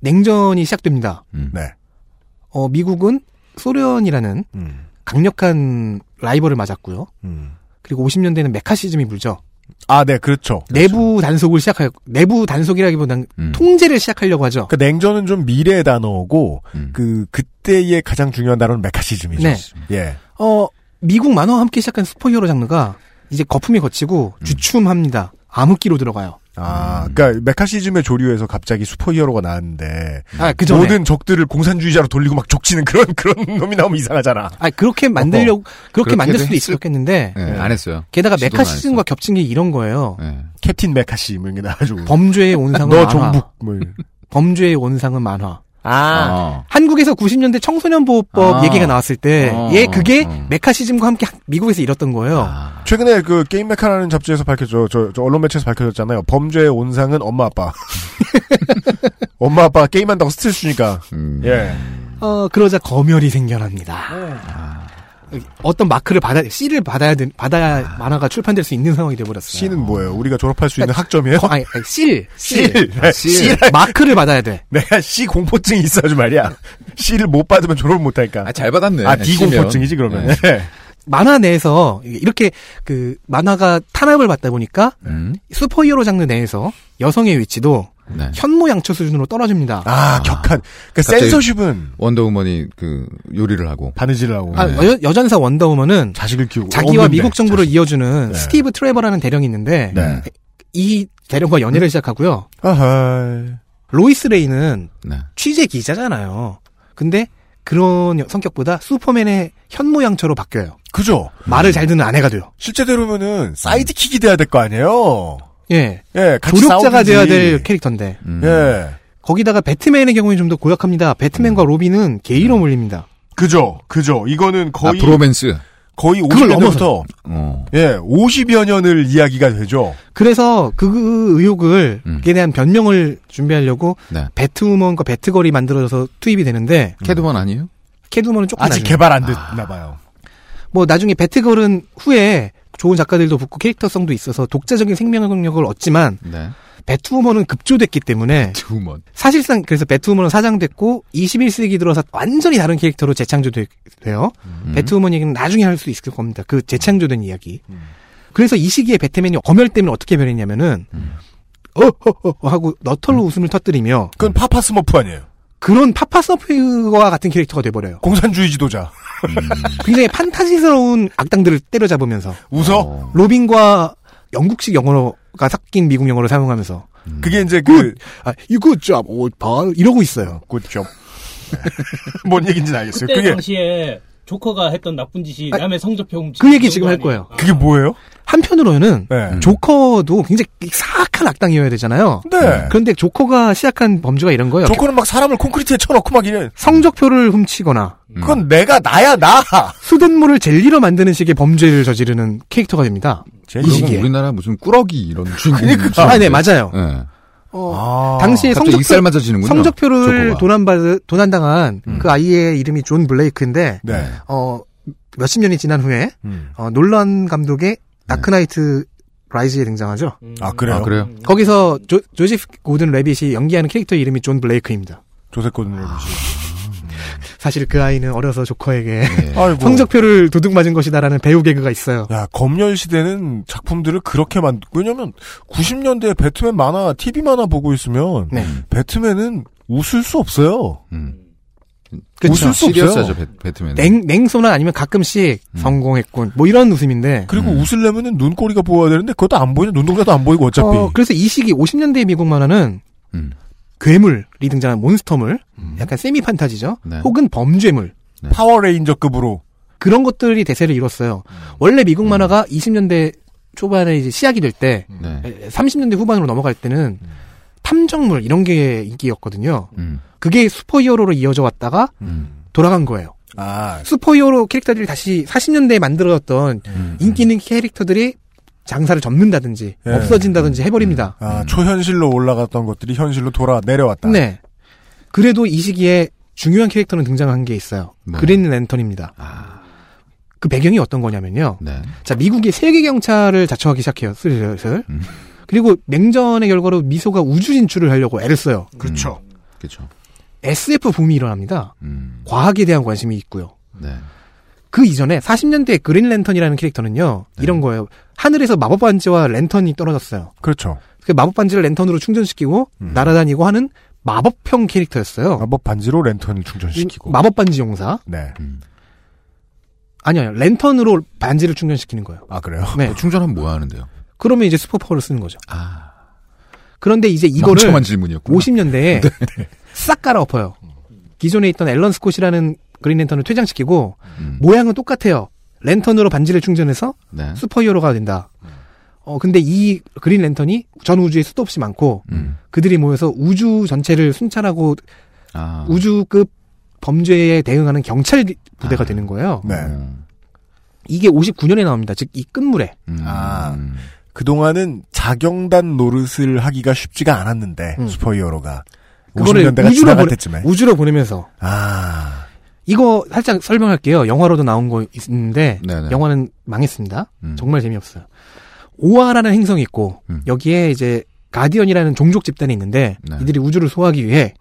냉전이 시작됩니다. 음. 네. 어, 미국은 소련이라는 음. 강력한 라이벌을 맞았고요. 음. 그리고 50년대는 메카시즘이 불죠. 아, 네, 그렇죠. 내부 단속을 시작할 내부 단속이라기보다는 음. 통제를 시작하려고 하죠. 그 냉전은 좀 미래의 단어고 음. 그 그때의 가장 중요한 단어는 매카시즘이죠. 네. 예. 어, 미국 만화와 함께 시작한 슈퍼히어로 장르가 이제 거품이 걷히고 음. 주춤합니다. 암흑기로 들어가요. 아, 그러니까 매카시즘의 조류에서 갑자기 슈퍼히어로가 나왔는데 아, 그 전에. 모든 적들을 공산주의자로 돌리고 막 족치는 그런 그런 놈이 나오면 이상하잖아. 아, 그렇게 만들려고 그렇게 만들 수도 했을- 있었겠는데 네, 안 했어요. 게다가 매카시즘과 안 겹친 게 이런 거예요. 네. 캡틴 매카시 뭐 이런 게 나와가지고 범죄의 온상은 너 만화. 종북 뭐. 범죄의 온상은 만화. 아, 아. 한국에서 90년대 청소년 보호법 아. 얘기가 나왔을 때, 어, 얘 그게 어. 메카시즘과 함께 하- 미국에서 일었던 거예요. 아. 최근에 그 게임 메카라는 잡지에서 밝혀져 저, 저 언론 매체에서 밝혀졌잖아요. 범죄의 온상은 엄마 아빠. 엄마 아빠 게임한다고 스트레스 주니까. 음. 예. 어, 그러자 검열이 생겨납니다. 아. 어떤 마크를 받아, C를 받아야 돼, 받아야 만화가 출판될 수 있는 상황이 돼버렸어요. C는 뭐예요? 우리가 졸업할 수 있는 학점이에요? 거- 아니, 아니, C. C를. 네, C. C를 마크를 받아야 돼. 내가 C 공포증이 있어야지 말이야. C를 못 받으면 졸업을 못 하니까. 아, 잘 받았네. 아, D C면. 공포증이지 그러면. 네. 네. 만화 내에서 이렇게 그 만화가 탄압을 받다 보니까 음. 슈퍼히어로 장르 내에서 여성의 위치도 네. 현모양처 수준으로 떨어집니다. 아, 격한. 그 센서십은 원더우먼이 그 요리를 하고. 바느질을 하고 아, 여, 여전사 원더우먼은 자식을 키우고 자기와 없는데, 미국 정부를 자식. 이어주는 네. 스티브 트레버라는 대령이 있는데 네. 이 대령과 연애를 시작하고요. 아하. 로이스 레인은 네. 취재 기자잖아요. 근데 그런 성격보다 슈퍼맨의 현모양처로 바뀌어요. 그죠? 말을 잘 듣는 아내가 돼요. 실제대로면은 sidekick이 돼야 될 거 아니에요. 예. 예, 같이 조력자가 싸우든지. 돼야 될 캐릭터인데. 음. 예. 거기다가 배트맨의 경우에 좀 더 고약합니다. 배트맨과 로빈은 게이로 몰립니다. 그죠, 그죠. 이거는 아, 거의 브로맨스. 거의 그걸 50년부터 넘어서. 어. 예, 50여 년을 이야기가 되죠. 그래서 그 의혹을 음. 그에 대한 변명을 준비하려고 네. 배트우먼과 배트걸이 만들어져서 투입이 되는데 캐드먼 아니에요? 캐드우먼은 조금 아직 나중에. 개발 안 됐나 봐요. 뭐 나중에 배트걸은 후에 좋은 작가들도 붙고 캐릭터성도 있어서 독자적인 생명력을 얻지만 네. 배트우먼은 급조됐기 때문에 두먼. 사실상 그래서 배트우먼은 사장됐고 21세기 들어서 완전히 다른 캐릭터로 재창조돼요. 음. 배트우먼 얘기는 나중에 할 수 있을 겁니다. 그 재창조된 이야기. 그래서 이 시기에 배트맨이 검열 때문에 어떻게 변했냐면은 어허허 하고 너털로 웃음을 터뜨리며 그건 파파 스머프 아니에요. 그런 파파 스머프와 같은 캐릭터가 돼버려요. 공산주의 지도자. 굉장히 판타지스러운 악당들을 때려잡으면서 웃어? 어. 로빈과 영국식 영어가 섞인 미국 영어를 사용하면서 그게 이제 그 아, 이거 좀 봐. 이러고 있어요. Good job. 뭔 얘기인지는 알겠어요. 그때 그게 당시에 조커가 했던 나쁜 짓이 아, 남의 성적표 훔치 그 얘기 지금 할 거예요. 그게 뭐예요? 한편으로는 네. 조커도 굉장히 사악한 악당이어야 되잖아요. 네. 그런데 조커가 시작한 범죄가 이런 거예요. 조커는 막 사람을 콘크리트에 쳐넣고 막 이래. 성적표를 훔치거나 그건 내가 나야 나. 수돗물을 젤리로 만드는 식의 범죄를 저지르는 캐릭터가 됩니다. 이 시기에. 우리나라 무슨 꾸러기 이런 주인공. 그러니까. 아, 네, 맞아요. 네. 어, 아. 당시에 갑자기 성적표. 성적표를. 도난받, 도난당한 그 아이의 이름이 존 블레이크인데, 네. 어, 몇십 년이 지난 후에, 음. 어, 놀란 감독의 다크나이트 라이즈에 등장하죠. 아 그래요? 아, 그래요? 거기서 조, 조셉 고든 레빗이 연기하는 캐릭터 이름이 존 블레이크입니다. 조셉 고든 레빗이. 사실 그 아이는 어려서 조커에게 네. 성적표를 도둑 맞은 것이다라는 배우 개그가 있어요. 야, 검열 시대는 작품들을 그렇게 만, 왜냐면, 90년대에 배트맨 만화, TV 만화 보고 있으면, 네. 배트맨은 웃을 수 없어요. 음. 그쵸. 웃을 수 없어요. 배, 배트맨. 냉, 냉소나 아니면 가끔씩 음. 성공했군. 뭐 이런 웃음인데. 그리고 음. 웃으려면은 눈꼬리가 보여야 되는데, 그것도 안 보이냐? 눈동자도 안 보이고, 어차피. 어, 그래서 이 시기 50년대 미국 만화는 음. 괴물이 등장한 몬스터물, 음. 약간 세미 판타지죠. 네. 혹은 범죄물. 파워레인저급으로. 그런 것들이 대세를 이뤘어요. 원래 미국 만화가 20년대 초반에 이제 시작이 될 때, 네. 30년대 후반으로 넘어갈 때는 탐정물 이런 게 인기였거든요. 음. 그게 슈퍼히어로로 이어져 왔다가 음. 돌아간 거예요. 아, 슈퍼히어로 캐릭터들이 다시 40년대에 만들어졌던 음. 인기 있는 캐릭터들이 장사를 접는다든지 예. 없어진다든지 해버립니다. 아, 초현실로 올라갔던 것들이 현실로 돌아 내려왔다. 네. 그래도 이 시기에 중요한 캐릭터는 등장한 게 있어요. 네. 그린 랜턴입니다. 아, 그 배경이 어떤 거냐면요. 네. 자, 미국이 세계 경찰을 자처하기 시작해요. 슬슬. 음. 그리고 냉전의 결과로 미소가 우주 진출을 하려고 애를 써요. 그렇죠. 그렇죠. SF 붐이 일어납니다. 음. 과학에 대한 관심이 있고요. 네. 그 이전에 40년대 그린 랜턴이라는 캐릭터는요. 네. 이런 거예요. 하늘에서 마법 반지와 랜턴이 떨어졌어요. 그렇죠. 그 마법 반지를 랜턴으로 충전시키고 음. 날아다니고 하는 마법형 캐릭터였어요. 마법 반지로 랜턴을 충전시키고. 마법 반지 용사. 네. 음. 아니요. 랜턴으로 반지를 충전시키는 거예요. 아, 그래요? 네. 충전하면 뭐 하는데요? 그러면 이제 super power를 쓰는 거죠. 아. 그런데 이제 이거를 멍청한 질문이었구나. 50년대에 싹 갈아엎어요. 기존에 있던 앨런 스콧이라는 그린 랜턴을 퇴장시키고 음. 모양은 똑같아요. 랜턴으로 반지를 충전해서 네. 슈퍼히어로가 된다. 어 근데 이 그린 랜턴이 전 우주에 수도 없이 많고 음. 그들이 모여서 우주 전체를 순찰하고 아. 우주급 범죄에 대응하는 경찰 부대가 아. 되는 거예요. 네. 음. 이게 59년에 나옵니다. 즉 이 끝물에 음. 아. 그동안은 자경단 노릇을 하기가 쉽지가 않았는데, 음. 슈퍼히어로가. 그거를 50년대가 우주로 지나갈 보내- 때쯤에. 우주로 보내면서 아. 이거 살짝 설명할게요. 영화로도 나온 거 있는데 네네. 영화는 망했습니다. 음. 정말 재미없어요. 오아라는 행성이 있고 음. 여기에 이제 가디언이라는 종족 집단이 있는데 네. 이들이 우주를 소화하기 위해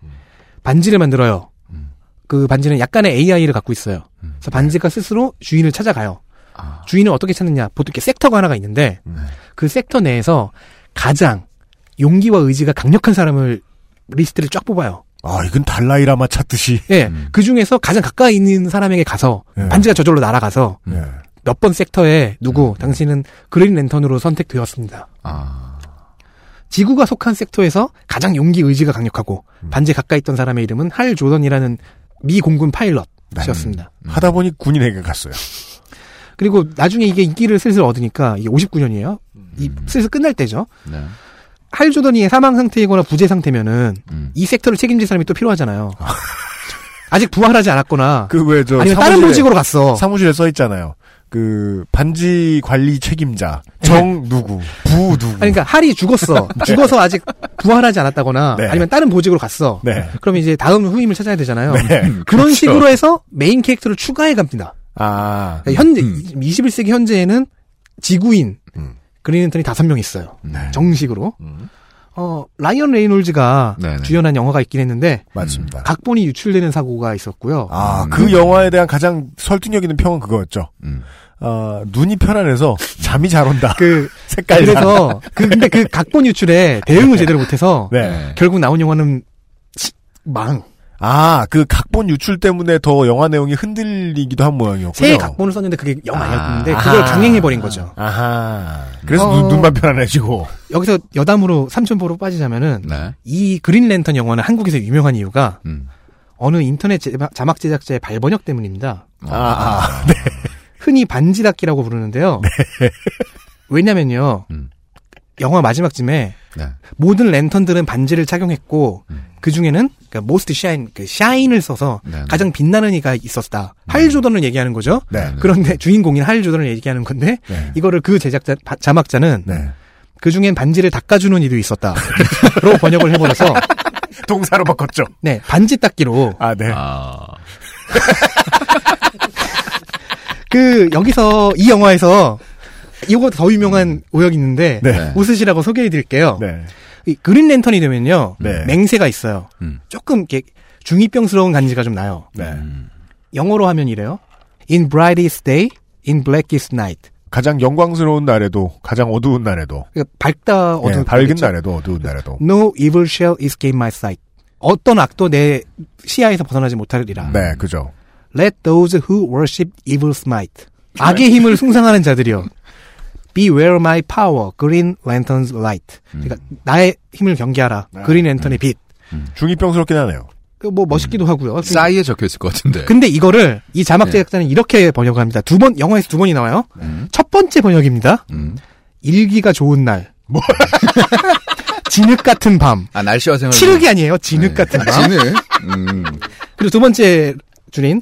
반지를 만들어요. 음. 그 반지는 약간의 AI를 갖고 있어요. 음. 그래서 반지가 스스로 주인을 찾아가요. 아. 주인은 어떻게 찾느냐? 보통 이렇게 섹터가 하나가 있는데 네. 그 섹터 내에서 가장 용기와 의지가 강력한 사람을 리스트를 쫙 뽑아요. 아, 이건 달라이라마 찾듯이. 예, 음. 그 중에서 가장 가까이 있는 사람에게 가서 예. 반지가 저절로 날아가서 예. 몇번 섹터에 누구 음. 당신은 그린 랜턴으로 선택되었습니다. 아. 지구가 속한 섹터에서 가장 용기 의지가 강력하고 음. 반지 가까이 있던 사람의 이름은 할 조던이라는 미 공군 파일럿이었습니다. 음. 하다 보니 군인에게 갔어요. 그리고 나중에 이게 인기를 슬슬 얻으니까 이게 59년이에요. 이 음. 슬슬 끝날 때죠. 네. 할 조던이 사망 상태이거나 부재 상태면은 음. 이 섹터를 책임질 사람이 또 필요하잖아요. 아직 부활하지 않았거나 그 왜 저 아니면 다른 보직으로 갔어. 사무실에 써 있잖아요. 그 반지 관리 책임자 정 누구 부 누구. 아니, 그러니까 할이 죽었어. 죽어서 아직 부활하지 않았다거나 네. 아니면 다른 보직으로 갔어. 네. 그럼 이제 다음 후임을 찾아야 되잖아요. 네. 그런 그렇죠. 식으로 해서 메인 캐릭터를 추가해 갑니다. 아. 그러니까 현재 음. 21세기 현재에는 지구인 음. 그린랜턴이 다섯 명 있어요. 네. 정식으로. 음. 어 라이언 레이놀즈가 네네. 주연한 영화가 있긴 했는데 맞습니다. 각본이 유출되는 사고가 있었고요. 아, 음. 그 영화에 대한 가장 설득력 있는 평은 그거였죠. 음. 아, 눈이 편안해서 잠이 잘 온다. 그 색깔 그래서 그 근데 그 각본 유출에 대응을 제대로 못해서 네. 결국 나온 영화는 치- 망. 아, 그 각본 유출 때문에 더 영화 내용이 흔들리기도 한 모양이었군요. 새 각본을 썼는데 그게 영 아니었는데 아. 그걸. 강행해버린 거죠. 아하. 그래서 어. 눈, 눈만 편안해지고. 여기서 여담으로 삼천포로 빠지자면은 네. 이 그린 랜턴 영화는 한국에서 유명한 이유가 음. 어느 인터넷 제- 자막 제작자의 발번역 때문입니다. 아, 아, 네. 흔히 반지닫기라고 부르는데요. 왜냐면요. 음. 영화 마지막쯤에 네. 모든 랜턴들은 반지를 착용했고 음. 그 중에는 그러니까 most shine 그 샤인을 써서 네, 네. 가장 빛나는 이가 있었다. 할 조던을 얘기하는 거죠. 네. 그런데 주인공인 할 조던을 얘기하는 건데 네. 이거를 그 제작자 바- 자막자는 네. 그 중엔 반지를 닦아주는 이도 있었다. 로 번역을 해버려서 동사로 바꿨죠. 네 반지 닦기로 아, 네. 아. 그 여기서 이 영화에서 이거 더 유명한 오역이 있는데 네. 웃으시라고 소개해드릴게요. 네. 이 그린 랜턴이 되면요 네. 맹세가 있어요. 음. 조금 이렇게 중이병스러운 간지가 좀 나요. 네. 영어로 하면 이래요. In brightest day, in blackest night. 가장 영광스러운 날에도 가장 어두운 날에도 그러니까 밝다 어두운 예, 밝은 날이겠죠. 날에도 어두운 날에도 No evil shall escape my sight. 어떤 악도 내 시야에서 벗어나지 못하리라. 네 그죠 Let those who worship evil smite. 악의 힘을 숭상하는 자들이여. Beware my power, green lantern's light. 그러니까 나의 힘을 경계하라. 그린 랜턴의 빛. 중이병스럽긴 하네요. 그뭐 멋있기도 하고요. 싸이에 적혀 있을 것 같은데. 근데 이거를 이 자막 네. 제작자는 이렇게 번역합니다. 두 번 영어에서 두 번이 나와요. 첫 번째 번역입니다. 음. 일기가 좋은 날. 진흙 같은 밤. 아 날씨와 생활. 칠흑이 아니에요. 진흙 같은 밤. 진흙. 음. 그리고 두 번째 줄인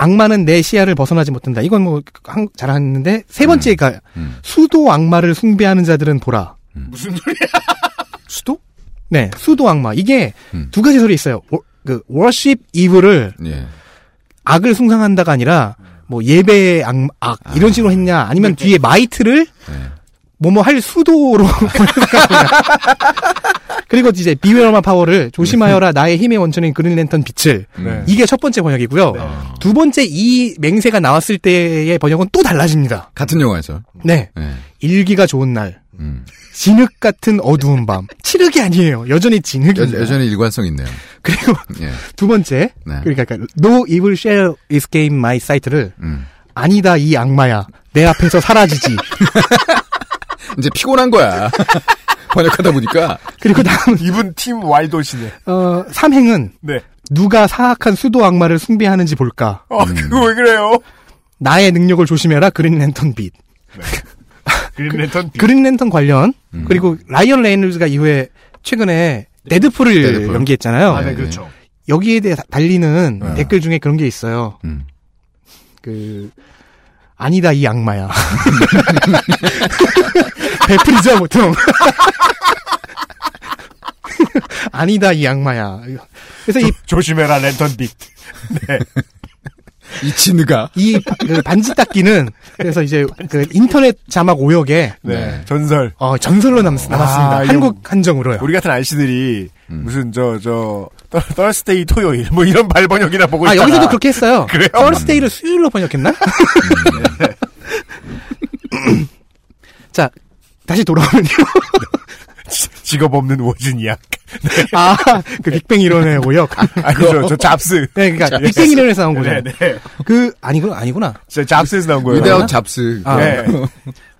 악마는 내 시야를 벗어나지 못한다. 이건 뭐 한- 잘하는데 세 번째가 음. 수도 악마를 숭배하는 자들은 보라. 무슨 소리야? 수도? 네, 수도 악마. 이게 음. 두 가지 소리 있어요. 워- 그 worship evil을 예. 악을 숭상한다가 아니라 뭐 예배의 악, 악 이런 식으로 했냐 아니면 뒤에 마이트를 네. 뭐뭐 할 수도로 그리고 이제 비웨어마 파워를 조심하여라 나의 힘의 원천인 그린 랜턴 빛을 네. 이게 첫 번째 번역이고요. 두 번째 이 맹세가 나왔을 때의 번역은 또 달라집니다. 같은 영화에서. 네. 네. 일기가 좋은 날. 음. 진흙 같은 어두운 밤. 칠흑이 아니에요. 여전히 진흙입니다. 여, 여전히 일관성 있네요. 그리고 예. 두 번째. 네. 그러니까 No evil shall escape my sight를 음. 아니다 이 악마야. 내 앞에서 사라지지. 이제 피곤한 거야. 번역하다 보니까. 그리고 다음 이분 팀 와이도시네. 어 삼행은 네. 누가 사악한 수도 악마를 숭배하는지 볼까. 어 그거 왜 그래요? 나의 능력을 조심해라 그린 랜턴 빛. 그린 랜턴 그린 랜턴 관련 음. 그리고 라이언 레이놀즈가 이후에 최근에 데드풀을 데드풀. 연기했잖아요. 아, 네, 네, 그렇죠. 여기에 대해 달리는 네. 댓글 중에 그런 게 있어요. 음. 그 아니다 이 악마야. 배풀이죠 보통. 아니다 이 악마야. 그래서 이, 조심해라 랜턴 빛. 네. 이 진우가. 이 그 반지 닦기는 그래서 이제 그 인터넷 자막 오역에 네. 네. 전설. 어, 전설로 남, 남았습니다. 아, 한국 한정으로요. 우리 같은 알씨들이 음. 무슨 저저 떨스데이 토요일 뭐 이런 발번역이나 보고 아, 있다가 여기서도 그렇게 했어요. 그래요? 서스데이를 수요일로 번역했나? 자, 다시 돌아오면요. 직업 없는 오준이야. 아, 그 빅뱅 이론의 오역. 아니죠. 저 잡스. 네, 그러니까 빅뱅 이론에서 나온 거죠. 네, 네. 그 아니구나, 아니구나. 저 잡스에서 나온 거예요. 위대한 잡스. 아, 네.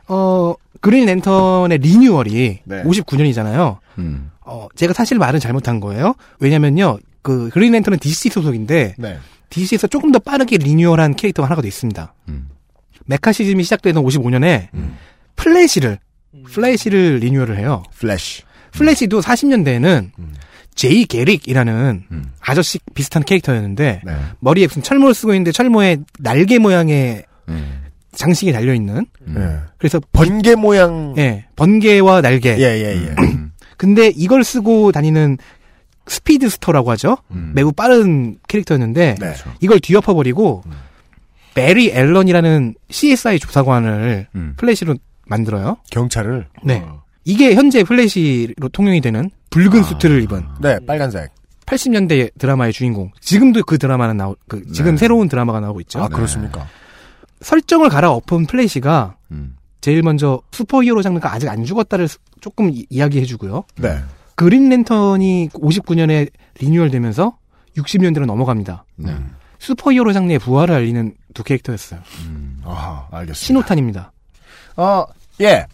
어, 그린 랜턴의 리뉴얼이 네. 59년이잖아요. 음. 어, 제가 사실 말은 잘못한 거예요. 왜냐면요, 그 그린 랜턴은 DC 소속인데 네. DC에서 조금 더 빠르게 리뉴얼한 캐릭터가 하나가 더 있습니다. 음. 매카시즘이 시작되던 55년에 음. 플래시를 플래시를 리뉴얼을 해요. 플래시. 플래시도 40년대에는 음. 제이 게릭이라는 음. 아저씨 비슷한 캐릭터였는데 네. 머리에 무슨 철모를 쓰고 있는데 철모에 날개 모양의 음. 장식이 달려 있는 네. 그래서 번개 모양. 예 번개와 날개. 예, 예, 예. 음. 근데 이걸 쓰고 다니는 speedster라고 하죠. 음. 매우 빠른 캐릭터였는데 네. 이걸 뒤엎어 버리고 베리 앨런이라는 CSI 조사관을 음. 플래시로 만들어요. 경찰을. 네. 어. 이게 현재 플래시로 통용이 되는 붉은 수트를 입은 네, 빨간색. 80년대 드라마의 주인공. 지금도 그 드라마는 나오, 그 지금 네. 새로운 드라마가 나오고 있죠. 아, 네. 그렇습니까? 설정을 갈아엎은 플래시가 음. 제일 먼저 슈퍼히어로 장르가 아직 안 죽었다를 스- 조금 이- 이야기해주고요. 네. 그린 랜턴이 59년에 리뉴얼 되면서 60년대로 넘어갑니다. 네. 슈퍼히어로 장르의 부활을 알리는 두 캐릭터였어요. 음. 아하, 알겠습니다. 신호탄입니다. 아, 예.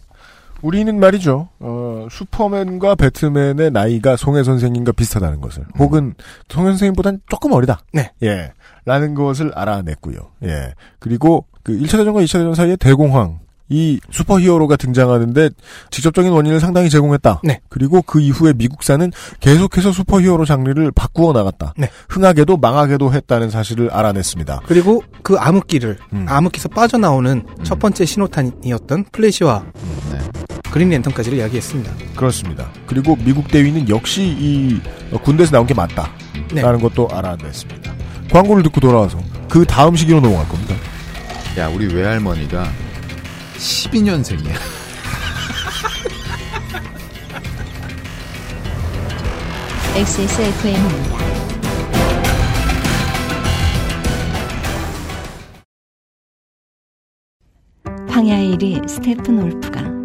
우리는 말이죠. 어, 슈퍼맨과 배트맨의 나이가 송해 선생님과 비슷하다는 것을, 혹은 송해 선생님보단 조금 어리다. 네. 예. 라는 것을 알아냈고요. 예. 그리고 그 1차 대전과 2차 대전 사이에 대공황, 이 슈퍼히어로가 등장하는데 직접적인 원인을 상당히 제공했다. 네. 그리고 그 이후에 미국사는 계속해서 슈퍼히어로 장르를 바꾸어 나갔다. 네. 흥하게도 망하게도 했다는 사실을 알아냈습니다. 그리고 그 암흑기를 음. 암흑기에서 빠져나오는 첫 번째 신호탄이었던 플래시와 네. 그린 랜턴까지를 이야기했습니다. 그렇습니다. 그리고 미국 대위는 역시 이 군대에서 나온 게 맞다. 네. 라는 것도 알아냈습니다. 광고를 듣고 돌아와서 그 다음 시기로 넘어갈 겁니다. 야, 우리 외할머니가 12년생이야. XSFM입니다. 황야의 1위 스테픈 올프가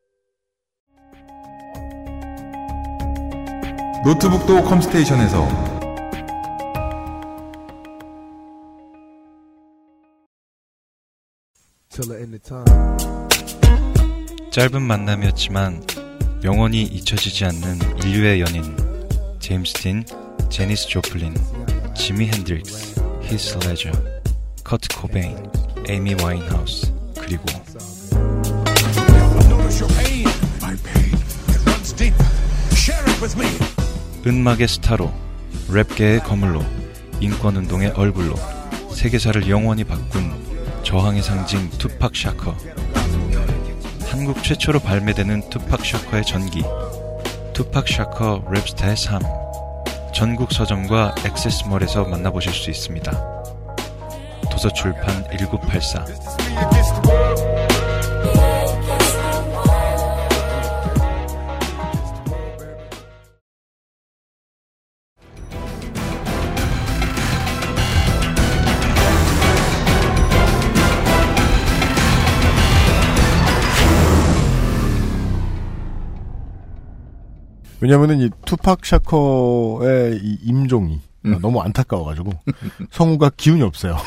노트북도 컴스테이션에서. 짧은 만남이었지만 영원히 잊혀지지 않는 인류의 연인 제임스 딘, 제니스 조플린, 지미 핸드릭스, 히스 레저, 커트 코베인, 에이미 와인하우스 그리고 은막의 스타로 랩계의 거물로 인권운동의 얼굴로 세계사를 영원히 바꾼 저항의 상징 투팍 샤커. 한국 최초로 발매되는 투팍 샤커의 전기 투팍 샤커 랩스타의 삶. 전국 서점과 액세스몰에서 만나보실 수 있습니다. 도서출판 1984 왜냐면은 이 투팍 샤커의 이 임종이 너무 안타까워가지고 성우가 기운이 없어요.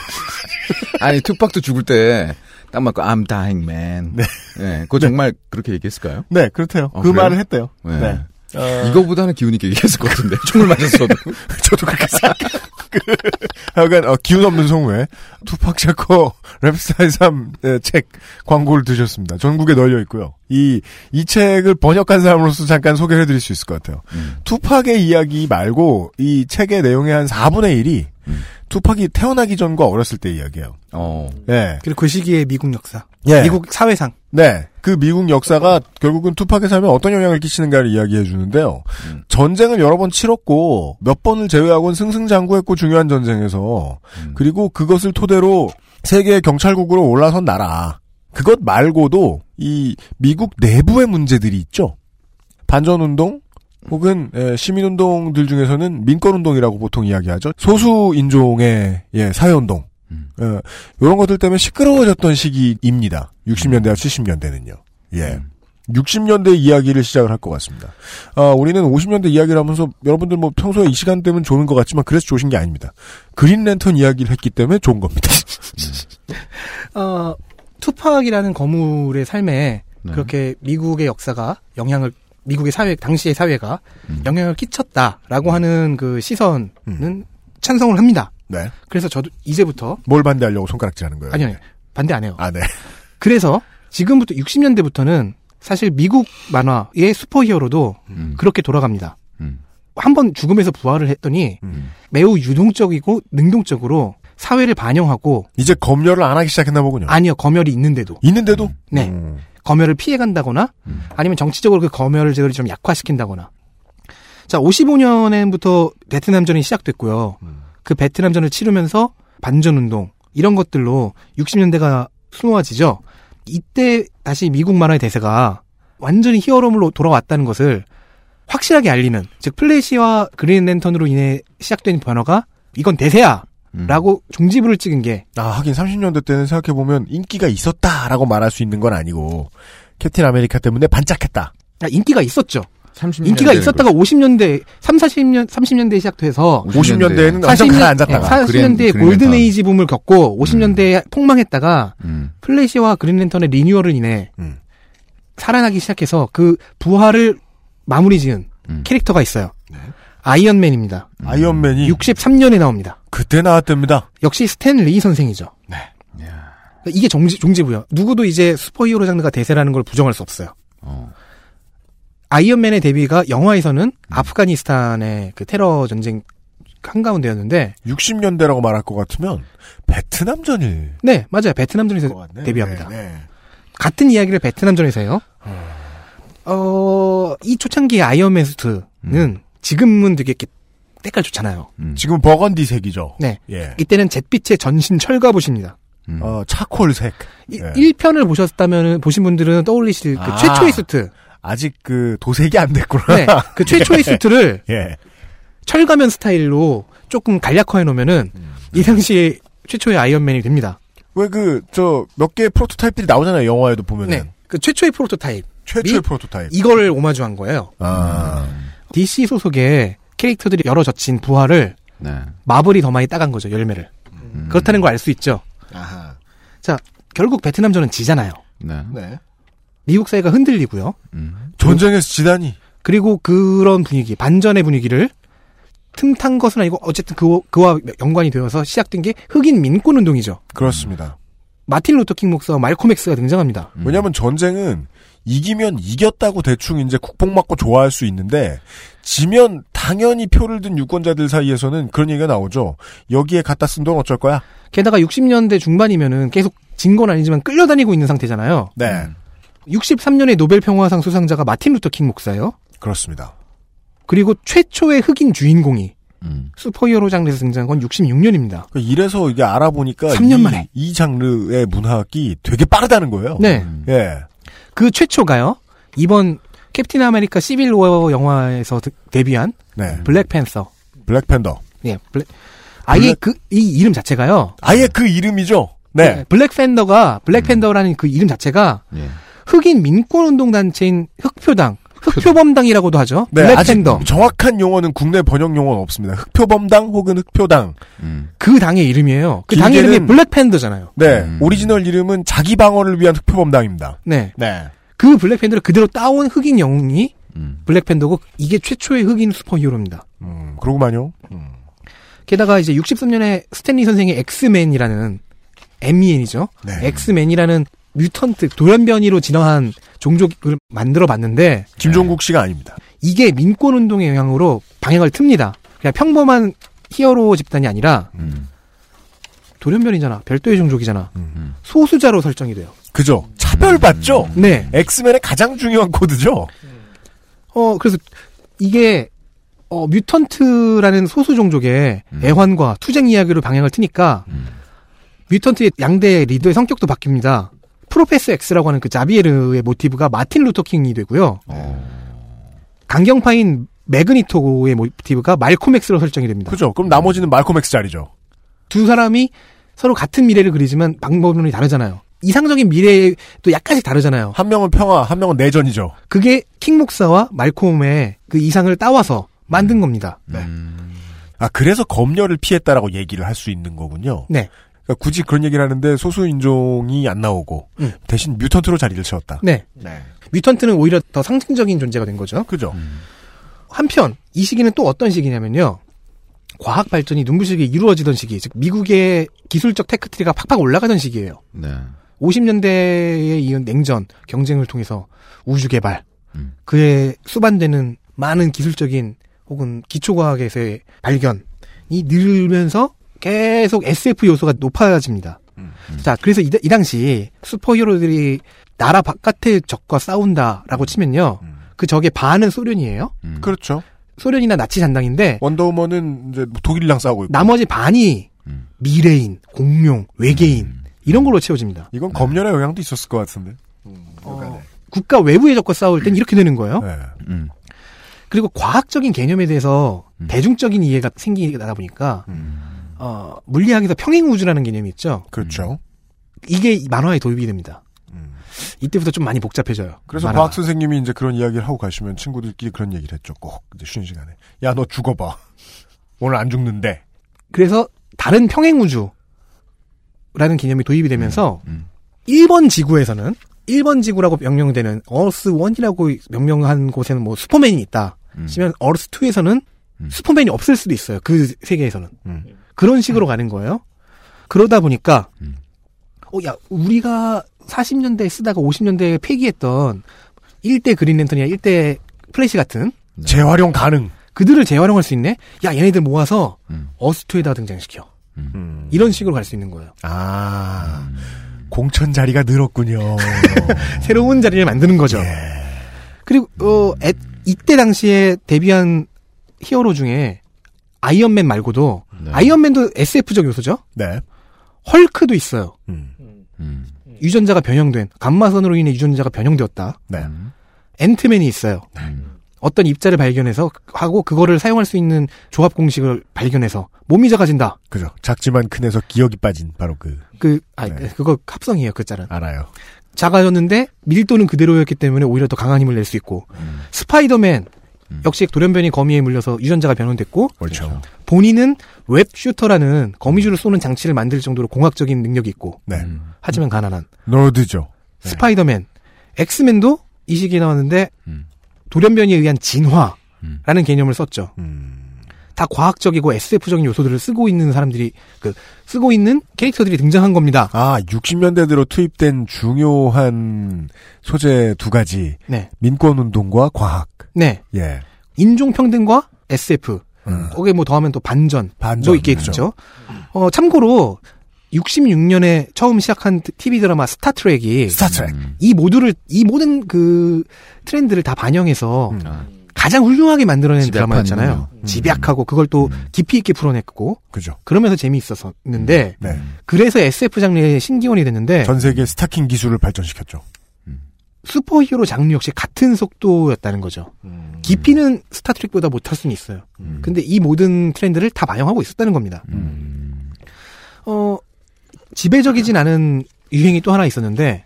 아니 투팍도 죽을 때 딱 맞고 I'm dying man. 네. 네, 그거 정말 그렇게 얘기했을까요? 네, 그렇대요. 어, 그 그래요? 말을 했대요. 네. 네. 어, 이거보다는 기운 있게 얘기했을 것 같은데 총을 맞았어도. 저도 그렇게 생각해요. 그, 하여간 어, 기운 없는 성우에 투팍 샤커 랩스타일 3책 광고를 드셨습니다. 전국에 널려 있고요. 이, 이 책을 번역한 사람으로서 잠깐 소개를 해드릴 수 있을 것 같아요. 투팍의 이야기 말고 이 책의 내용의 한 4분의 1이 투팍이 태어나기 전과 어렸을 때 이야기예요. 어. 네. 그리고 그 시기의 미국 역사. 예. 미국 사회상. 네. 그 미국 역사가 결국은 투팍의 삶에 어떤 영향을 끼치는가를 이야기해 주는데요. 음. 전쟁을 여러 번 치렀고 몇 번을 제외하고는 승승장구했고 중요한 전쟁에서 음. 그리고 그것을 토대로 세계 경찰국으로 올라선 나라. 그것 말고도 이 미국 내부의 문제들이 있죠. 반전운동 혹은 에, 시민운동들 중에서는 민권운동이라고 보통 이야기하죠. 소수 인종의 예, 사회운동. 어, 이런 것들 때문에 시끄러워졌던 시기입니다. 60년대와 70년대는요. 예. 60년대 이야기를 시작을 할 것 같습니다. 아, 우리는 50년대 이야기를 하면서 여러분들 뭐 평소에 이 시간대면 좋은 것 같지만 그래서 좋으신 게 아닙니다. 그린 랜턴 이야기를 했기 때문에 좋은 겁니다. 어, 투팍이라는 거물의 삶에 네. 그렇게 미국의 역사가 영향을 미국의 사회 당시의 사회가 음. 영향을 끼쳤다라고 하는 그 시선은 찬성을 합니다. 네. 그래서 저도 이제부터 뭘 반대하려고 손가락질 하는 거예요? 아니요, 아니요. 반대 안 해요. 아, 네. 그래서 지금부터 60년대부터는 사실 미국 만화의 슈퍼히어로도 음. 그렇게 돌아갑니다. 한번 죽음에서 부활을 했더니 음. 매우 유동적이고 능동적으로 사회를 반영하고 이제 검열을 안 하기 시작했나 보군요. 아니요 검열이 있는데도 있는데도? 네 음. 검열을 피해 간다거나 아니면 정치적으로 그 검열을 좀 약화시킨다거나 자 55년부터 베트남전이 시작됐고요. 그 베트남전을 치르면서 반전 운동 이런 것들로 60년대가 수놓아지죠. 이때 다시 미국 만화의 대세가 완전히 히어로물로 돌아왔다는 것을 확실하게 알리는 즉 플래시와 그린 랜턴으로 인해 시작된 변화가 이건 대세야 라고 종지부를 찍은 게 아, 하긴 30년대 때는 생각해보면 인기가 있었다라고 말할 수 있는 건 아니고 캡틴 아메리카 때문에 반짝했다. 아, 인기가 있었죠. 30년대는 인기가 있었다가 50년대, 3, 40년, 30년대에 시작돼서 50년대에는 완전 가라앉았다가. 40년대에 그린 Golden 랜턴. Age 붐을 겪고 50년대에 폭망했다가 플래시와 그린 랜턴의 리뉴얼을 인해 살아나기 시작해서 그 부활을 마무리 지은 캐릭터가 있어요. 아이언맨입니다. 아이언맨이 63년에 나옵니다. 그때 나왔답니다. 역시 스탠 리 선생이죠. 이게 종지, 종지부요. 누구도 이제 슈퍼히어로 장르가 대세라는 걸 부정할 수 없어요. 아이언맨의 데뷔가 영화에서는 아프가니스탄의 그 테러 전쟁 한가운데였는데 60년대라고 말할 것 같으면 베트남전일. 네, 맞아요. 베트남전에서 데뷔합니다. 같은 이야기를 베트남전에서 해요. 어, 이 초창기의 아이언맨 수트는 지금은 되게 이렇게 때깔 좋잖아요. 지금 버건디색이죠. 네. 예. 이때는 잿빛의 전신 철갑옷입니다. 어, 차콜색. 이- 예. 1편을 보셨다면 보신 분들은 떠올리실 그 아. 최초의 수트. 아직 그 도색이 안 됐구나. 네. 그 최초의 수트를 예. 철가면 스타일로 조금 간략화해 놓으면은 이 당시에 최초의 아이언맨이 됩니다. 왜 그 저 몇 개의 프로토타입들이 나오잖아요. 영화에도 보면은. 네. 그 최초의 프로토타입. 최초의 이- 프로토타입. 이거를 오마주한 거예요. 아. DC 소속의 캐릭터들이 여러 젖힌 부하를 네. 마블이 더 많이 따간 거죠, 열매를. 그렇다는 걸 알 수 있죠. 아하. 자, 결국 베트남전은 지잖아요. 네. 네. 미국 사회가 흔들리고요. 전쟁에서 지다니. 그리고 그런 분위기, 반전의 분위기를 틈탄 것은 아니고 어쨌든 그, 그와 연관이 되어서 시작된 게 흑인 민권 운동이죠. 그렇습니다. 마틴 루터킹 목사와 말콤 엑스가 등장합니다. 왜냐하면 전쟁은 이기면 이겼다고 대충 이제 국뽕 맞고 좋아할 수 있는데 지면 당연히 표를 든 유권자들 사이에서는 그런 얘기가 나오죠. 여기에 갖다 쓴 돈 어쩔 거야? 게다가 60년대 중반이면은 계속 진 건 아니지만 끌려다니고 있는 상태잖아요. 네. 63년에 노벨 평화상 수상자가 마틴 루터 킹 목사예요. 그렇습니다. 그리고 최초의 흑인 주인공이 음. 슈퍼히어로 장르에서 등장한 건 66년입니다. 그러니까 이래서 이게 알아보니까 3년 이, 만에. 이 장르의 문학이 되게 빠르다는 거예요. 네. 예. 그 최초가요. 이번 캡틴 아메리카 시빌 워 영화에서 드- 데뷔한 네. 블랙팬서. 블랙팬더. 예, 블랙 아예 블랙- 그이 이름 자체가요. 아예 그 이름이죠. 네. 블랙팬더가 블랙팬더라는 그 이름 자체가 예. 흑인 민권 운동 단체인 흑표당, 흑표범당이라고도 하죠. 네, 블랙팬더. 아직 정확한 용어는 국내 번역 용어는 없습니다. 흑표범당 혹은 흑표당. 그 당의 이름이에요. 그 당의 이름이 블랙팬더잖아요. 네, 오리지널 이름은 자기 방어를 위한 흑표범당입니다. 네. 네. 그 블랙팬더를 그대로 따온 흑인 영웅이 블랙팬더고 이게 최초의 흑인 슈퍼히어로입니다. 음, 그러고만요. 게다가 이제 63년에 스탠리 선생의 엑스맨이라는 MEN이죠. 네. 엑스맨이라는 mutant 돌연변이로 진화한 종족을 만들어 봤는데 김종국 씨가 아닙니다. 이게 민권 운동의 영향으로 방향을 틉니다. 그냥 평범한 히어로 집단이 아니라 돌연변이잖아. 별도의 종족이잖아. 소수자로 설정이 돼요. 그죠? 차별받죠? 네. 엑스맨의 가장 중요한 코드죠? 어, 그래서 이게, 어, mutant라는 소수 종족의 애환과 투쟁 이야기로 방향을 트니까, mutant의 양대 리더의 성격도 바뀝니다. 프로페서 X라고 하는 그 자비에르의 모티브가 마틴 루터킹이 되고요. 강경파인 매그니토의 모티브가 말콤 X로 설정이 됩니다. 그죠? 그럼 나머지는 말콤 X 자리죠. 두 사람이 서로 같은 미래를 그리지만 방법론이 다르잖아요. 이상적인 미래도 약간씩 다르잖아요. 한 명은 평화, 한 명은 내전이죠. 그게 킹 목사와 말콤의 그 이상을 따와서 만든 겁니다. 아, 그래서 검열을 피했다라고 얘기를 할 수 있는 거군요. 네. 그러니까 굳이 그런 얘기를 하는데 소수 인종이 안 나오고, 대신 mutant로 자리를 채웠다. 네. 네. mutant는 오히려 더 상징적인 존재가 된 거죠. 그죠. 한편 이 시기는 또 어떤 시기냐면요. 과학 발전이 눈부시게 이루어지던 시기, 즉 미국의 기술적 tech tree가 팍팍 올라가던 시기예요. 네. 50년대에 이은 냉전 경쟁을 통해서 우주 개발, 그에 수반되는 많은 기술적인 혹은 기초과학에서의 발견이 늘면서 계속 SF 요소가 높아집니다. 자, 그래서 이, 이 당시 슈퍼히어로들이 나라 바깥의 적과 싸운다라고 치면요. 그 적의 반은 소련이에요. 그렇죠. 소련이나 나치 잔당인데 원더우먼은 이제 독일이랑 싸우고 있고. 나머지 반이 미래인, 공룡, 외계인 이런 걸로 채워집니다. 이건 검열의 영향도 있었을 것 같은데. 국가 외부의 적과 싸울 땐 이렇게 되는 거예요. 네. 그리고 과학적인 개념에 대해서 대중적인 이해가 생기다 보니까 어, 물리학에서 평행 우주라는 개념이 있죠. 그렇죠. 이게 이 만화에 도입이 됩니다. 이때부터 좀 많이 복잡해져요. 그래서 만화가. 과학 선생님이 이제 그런 이야기를 하고 가시면 친구들끼리 그런 얘기를 했죠. 꼭 이제 쉬는 시간에. 야, 너 죽어봐. 오늘 안 죽는데. 그래서 다른 평행 우주라는 개념이 도입이 되면서 1번 지구에서는 1번 지구라고 명명되는 어스 1이라고 명명한 곳에는 뭐 슈퍼맨이 있다. 치면 Earth 2에서는 슈퍼맨이 없을 수도 있어요. 그 세계에서는. 그런 식으로 가는 거예요. 그러다 보니까 어, 야, 우리가 40년대에 쓰다가 50년대에 폐기했던 1대 그린 랜턴이나 1대 플래시 같은 재활용 가능. 그들을 재활용할 수 있네? 야, 얘네들 모아서 어스투에다 등장시켜. 이런 식으로 갈 수 있는 거예요. 아, 공천 자리가 늘었군요. 새로운 자리를 만드는 거죠. 그리고 어 애- 이때 당시에 데뷔한 히어로 중에 아이언맨 말고도 아이언맨도 SF적 요소죠. 네. 헐크도 있어요. 유전자가 변형된 감마선으로 인해 유전자가 변형되었다. 네. 앤트맨이 있어요. 어떤 입자를 발견해서 하고 그거를 사용할 수 있는 조합 공식을 발견해서 몸이 작아진다. 그죠. 작지만 큰에서 기억이 빠진 바로 그 그, 아, 그거 합성이에요, 그 짤은. 알아요. 작아졌는데 밀도는 그대로였기 때문에 오히려 더 강한 힘을 낼 수 있고 스파이더맨 역시 돌연변이 거미에 물려서 유전자가 변형됐고 그렇죠. 본인은 web shooter라는 거미줄을 쏘는 장치를 만들 정도로 공학적인 능력이 있고 네. 하지만 가난한 nerd죠. 스파이더맨 엑스맨도 이 시기에 나왔는데 돌연변이에 의한 진화라는 개념을 썼죠. 다 과학적이고 SF적인 요소들을 쓰고 있는 사람들이 그 쓰고 있는 캐릭터들이 등장한 겁니다. 아, 60년대 들어 투입된 중요한 소재 두 가지. 네. 민권 운동과 과학. 네. 예. 인종 평등과 SF. 거기에 뭐 더하면 또 반전. 반전, 도 있겠죠. 어, 참고로 66년에 처음 시작한 TV 드라마 스타트렉이 스타트렉. 이 모두를 이 모든 그 트렌드를 다 반영해서 가장 훌륭하게 만들어낸 드라마였잖아요. 능력. 집약하고 그걸 또 깊이 있게 풀어냈고 그죠. 그러면서 재미있었었는데 네. 그래서 SF 장르의 신기원이 됐는데 전 세계 스타킹 기술을 발전시켰죠. 슈퍼히어로 장르 역시 같은 속도였다는 거죠. 깊이는 스타트랙보다 못할 수는 있어요. 근데 이 모든 트렌드를 다 반영하고 있었다는 겁니다. 어, 지배적이진 않은 유행이 또 하나 있었는데,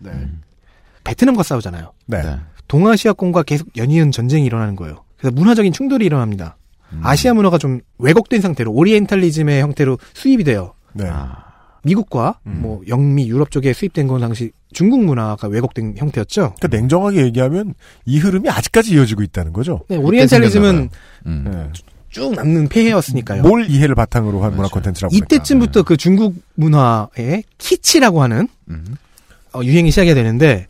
베트남과 싸우잖아요. 네. 동아시아권과 계속 연이은 전쟁이 일어나는 거예요. 그래서 문화적인 충돌이 일어납니다. 아시아 문화가 좀 왜곡된 상태로 오리엔탈리즘의 형태로 수입이 돼요. 네. 미국과 뭐 영미 유럽 쪽에 수입된 건 당시 중국 문화가 왜곡된 형태였죠. 그러니까 냉정하게 얘기하면 이 흐름이 아직까지 이어지고 있다는 거죠. 네, 오리엔탈리즘은 네. 쭉 남는 폐해였으니까요. 뭘 이해를 바탕으로 한 문화 콘텐츠라고 이때쯤부터 그 중국 문화의 키치라고 하는 어, 유행이 시작이 되는데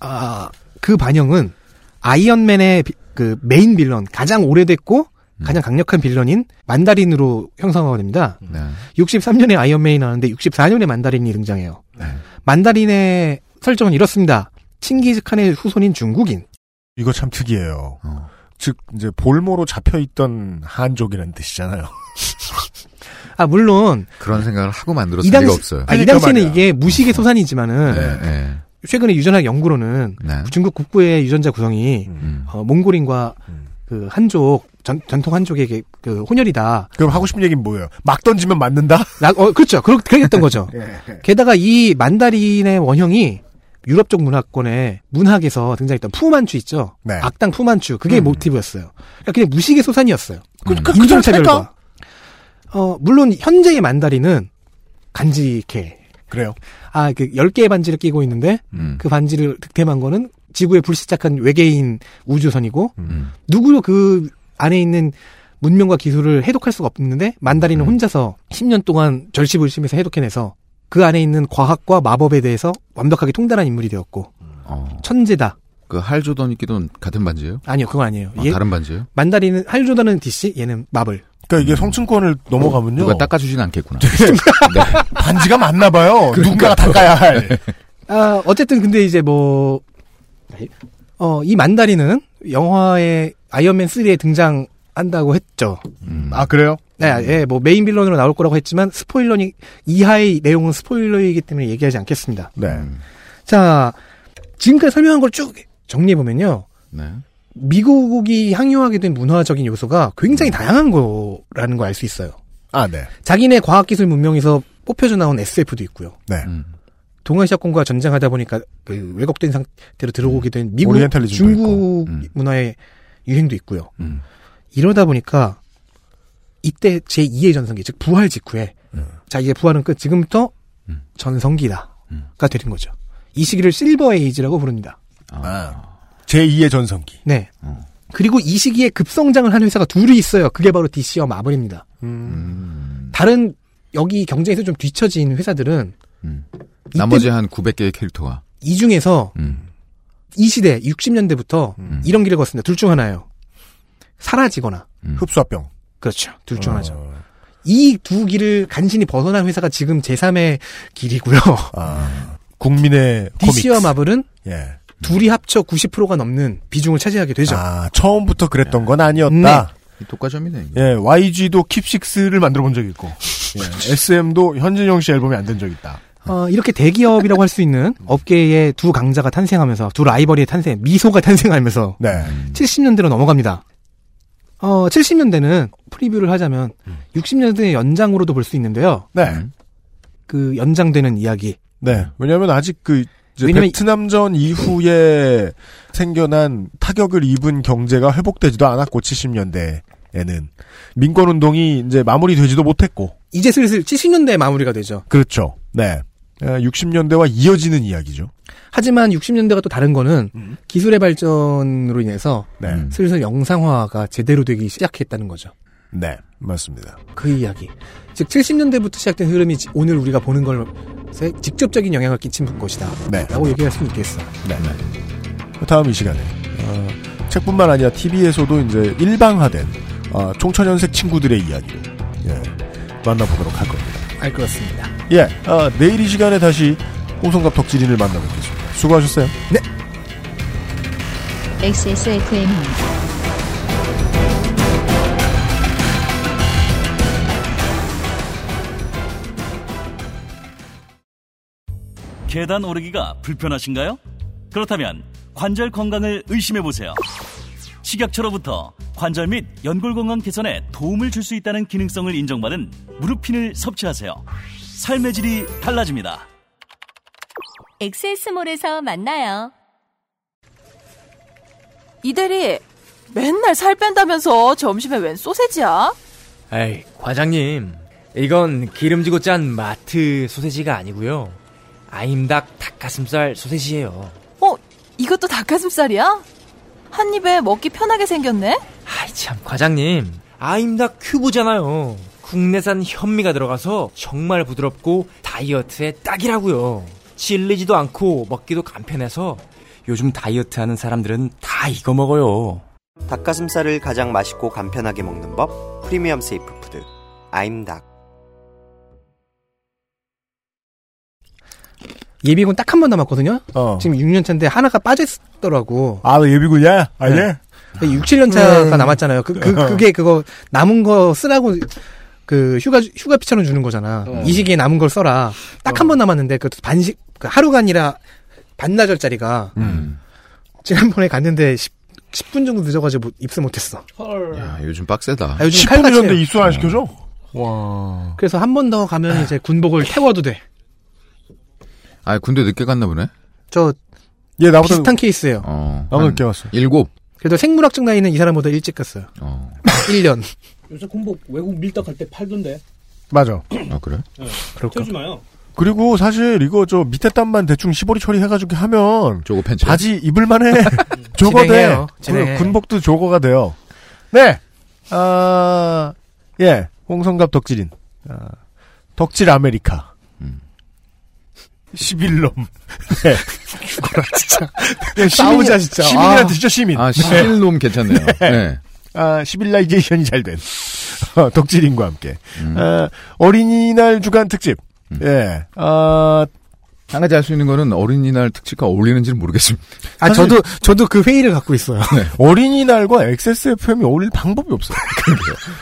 아, 그 반영은 아이언맨의 비- 그 main villain 가장 오래됐고 가장 강력한 빌런인 만다린으로 형성하게 됩니다. 63년에 아이언맨이 나왔는데 64년에 만다린이 등장해요. 만다린의 설정은 이렇습니다. 칭기즈칸의 후손인 중국인. 이거 참 특이해요. 즉 이제 볼모로 잡혀 있던 한족이라는 뜻이잖아요. 아 물론 그런 생각을 하고 만들었을 이 당시, 리가 없어요. 아, 이 당시에는 이게 무식의 소산이지만은 네, 네. 최근에 유전학 연구로는 네. 중국 국부의 유전자 구성이 음. 어, 몽골인과 그 한족 전, 전통 한족의 그- 그 혼혈이다. 그럼 하고 싶은 얘기는 뭐예요? 막 던지면 맞는다? 라, 어, 그렇죠. 그렇, 그랬던 거죠. 예. 게다가 이 만다린의 원형이 유럽 쪽 문화권의 문학에서 등장했던 푸만추 있죠. 네. 악당 푸만추 그게 모티브였어요. 그러니까 그냥 무식의 소산이었어요. 그, 그, 인종차별과. 어, 물론 현재의 만다린은 간직해. 그래요. 아, 그 10개의 반지를 끼고 있는데 음. 그 반지를 득템한 거는 지구에 불시착한 외계인 우주선이고 음. 누구도 그 안에 있는 문명과 기술을 해독할 수가 없는데 만다린은 혼자서 10년 동안 절시불심해서 해독해내서 그 안에 있는 과학과 마법에 대해서 완벽하게 통달한 인물이 되었고 천재다. 그 할조던 있기도 같은 반지예요? 아니요, 그건 아니에요. 아, 얘- 다른 반지예요? 만다린은 할조다는 DC, 얘는 마블. 그러니까 이게 성층권을 넘어가면요. 누가 닦아주진 않겠구나. 반지가 맞나 봐요. 누군가가 닦아야 할. 아, 어쨌든 근데 이제 뭐, 어, 이 만다린은 영화의 아이언맨 3에 등장한다고 했죠. 아, 그래요? 네, 예, 뭐 main villain으로 나올 거라고 했지만 스포일러니 이하의 내용은 스포일러이기 때문에 얘기하지 않겠습니다. 네. 자, 지금까지 설명한 걸 쭉 정리해 보면요. 네. 미국이 향유하게 된 문화적인 요소가 굉장히 다양한 거라는 걸 알 수 있어요. 아, 네. 자기네 과학기술 문명에서 뽑혀져 나온 SF도 있고요. 네. 동아시아권과 전쟁하다 보니까 그 왜곡된 상태로 들어오게 된 미국, 중국 문화의 유행도 있고요. 이러다 보니까 이때 제 2의 전성기, 즉 부활 직후에 자 이제 부활은 끝. 지금부터 전성기다가 되는 거죠. 이 시기를 실버 에이지라고 부릅니다. 아. 제2의 전성기. 네. 그리고 이 시기에 급성장을 한 회사가 둘이 있어요. 그게 바로 DC와 마블입니다. 다른 여기 경쟁에서 좀 뒤처진 회사들은 나머지 한 900개의 캐릭터가. 이 중에서 음. 이 시대 60년대부터 이런 길을 걷습니다. 둘 중 하나예요. 사라지거나 음. 흡수합병. 그렇죠. 둘중 어. 하나죠. 이두 길을 간신히 벗어난 회사가 지금 제3의 길이고요. 아, 국민의 DC와 코믹스. 마블은 예. 둘이 합쳐 90%가 넘는 비중을 차지하게 되죠. 아, 처음부터 그랬던 건 아니었다. 독과점이네. 예, YG도 킵식스를 만들어 본 적이 있고, 예, SM도 현진영 씨 앨범이 안 된 적이 있다. 어, 이렇게 대기업이라고 할 수 있는 업계의 두 강자가 탄생하면서 두 라이벌의 탄생, 미소가 탄생하면서 네. 70년대로 넘어갑니다. 어, 70년대는 프리뷰를 하자면 60년대 연장으로도 볼 수 있는데요. 네. 그 연장되는 이야기. 네. 왜냐하면 아직 그 베트남전 이후에 생겨난 타격을 입은 경제가 회복되지도 않았고 70년대에는 민권 운동이 이제 마무리되지도 못했고 이제 슬슬 70년대에 마무리가 되죠. 그렇죠. 네. 60년대와 이어지는 이야기죠. 하지만 60년대가 또 다른 거는 기술의 발전으로 인해서 네. 슬슬 영상화가 제대로 되기 시작했다는 거죠. 네, 맞습니다. 그 이야기. 즉 70년대부터 시작된 흐름이 지- 오늘 우리가 보는 것에 직접적인 영향을 끼친 것이다. 네. 라고 얘기할 수 있겠어. 네. 다음 이 시간에 어, 책뿐만 아니라 TV에서도 이제 일방화된 어, 총천연색 친구들의 이야기를 예, 만나보도록 할 겁니다. 알 것 같습니다. 예, 어, 내일 이 시간에 다시 홍성갑 덕질인을 만나뵙겠습니다. 수고하셨어요. 네. XSFM입니다. 계단 오르기가 불편하신가요? 그렇다면 관절 건강을 의심해 보세요. 식약처로부터 관절 및 연골 건강 개선에 도움을 줄 수 있다는 기능성을 인정받은 무릎핀을 섭취하세요. 삶의 질이 달라집니다. 엑세스몰에서 만나요. 이대리 맨날 살 뺀다면서 점심에 웬 소세지야? 에이, 과장님. 이건 기름지고 짠 마트 소세지가 아니고요. 아임닭 닭가슴살 소세지예요. 어, 이것도 닭가슴살이야? 한 입에 먹기 편하게 생겼네? 아이 참, 과장님. 아임닭 큐브잖아요. 국내산 현미가 들어가서 정말 부드럽고 다이어트에 딱이라고요. 질리지도 않고 먹기도 간편해서 요즘 다이어트 하는 사람들은 다 이거 먹어요. 닭가슴살을 가장 맛있고 간편하게 먹는 법 premium safe food 아임닭 예비군 딱 한 번 남았거든요. 어. 지금 6년 차인데 하나가 빠졌더라고. 아, 너 예비군이야? 아, 예? 6, 7년 차가 음. 남았잖아요. 그, 그, 그게 그거 남은 거 쓰라고 그 휴가, 휴가 피처럼 주는 거잖아. 어. 이 시기에 남은 걸 써라. 딱 한번 남았는데 그 반식, 그 하루가 아니라 반나절짜리가 음. 지난번에 갔는데 10, 10분 정도 늦어가지고 입수 못했어. 야, 요즘 빡세다. 아, 요즘 10분 칼같이 전에 해요. 입수 안 시켜줘? 와. 그래서 한 번 더 가면 이제 군복을 태워도 돼. 아, 군대 늦게 갔나 보네? 저얘 나보다 비슷한 케이스예요. 어. 나보다 한 늦게 왔어. 일곱. 그래도 생물학적 나이는 이 사람보다 일찍 갔어요. 어. 1년. 요새 군복 외국 밀떡할 때 팔던데. 맞아. 아, 그래? 네. 그럴까? 태우지 마요. 그리고 사실 이거 저 밑에 땀만 대충 시보리 처리해가지고 하면 저거 팬츠. 바지 입을만해. 저거 돼. 진행해요. 진행해. 군- 군복도 저거가 돼요. 네. 아, 예. 홍성갑 덕질인. 아, 덕질 아메리카. 11놈. 네. 죽어라, 진짜. 그냥 싸우자, 진짜. 시민이란 아. 뜻이죠, 시민. 아, 11놈 괜찮네요. 네. 아, civilization이 잘 된. 어, 덕질인과 함께. 아, 어린이날 주간 특집. 예. 아, 한 가지 알수 있는 거는 어린이날 특집과 어울리는지는 모르겠습니다. 아, 저도, 저도 그 회의를 갖고 있어요. 어린이날과 XSFM이 어울릴 방법이 없어요.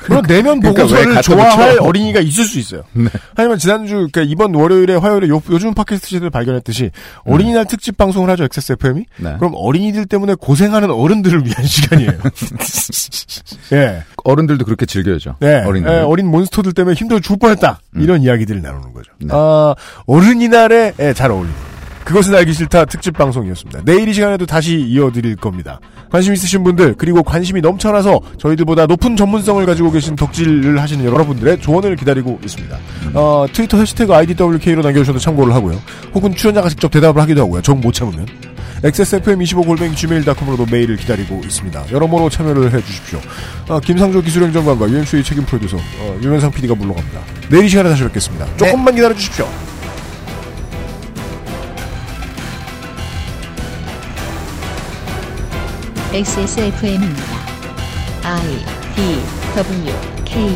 물론 내면 그러니까 왜 보고서를 갖다 좋아할 붙여? 어린이가 있을 수 있어요. 네. 하지만 지난주, 그러니까 이번 월요일에 화요일에 요, 요즘 팟캐스트 시대를 발견했듯이 어린이날 특집 방송을 하죠, XSFM이. 네. 그럼 어린이들 때문에 고생하는 어른들을 위한 시간이에요. 예. 어른들도 그렇게 즐겨야죠. 네. 어린이날. 예, 어린 몬스터들 때문에 힘들어 죽을 뻔했다. 이런 이야기들을 나누는 거죠. 네. 아, 어른이날에 예, 잘 어울립니다. 그것은 알기 싫다 특집 방송이었습니다. 내일 이 시간에도 다시 이어드릴 겁니다. 관심 있으신 분들 그리고 관심이 넘쳐나서 저희들보다 높은 전문성을 가지고 계신 덕질을 하시는 여러분들의 조언을 기다리고 있습니다. 어, 트위터 해시태그 IDWK로 남겨주셔도 참고를 하고요. 혹은 출연자가 직접 대답을 하기도 하고요. 정 못 참으면. XSFM25골뱅이 gmail.com으로도 메일을 기다리고 있습니다. 여러모로 참여를 해주십시오. 어, 김상조 기술행정관과 UMC의 책임 프로듀서 어, 유명상 PD가 물러갑니다. 내일 이 시간에 다시 뵙겠습니다. 조금만 기다려주십시오. XSFM입니다. I D W K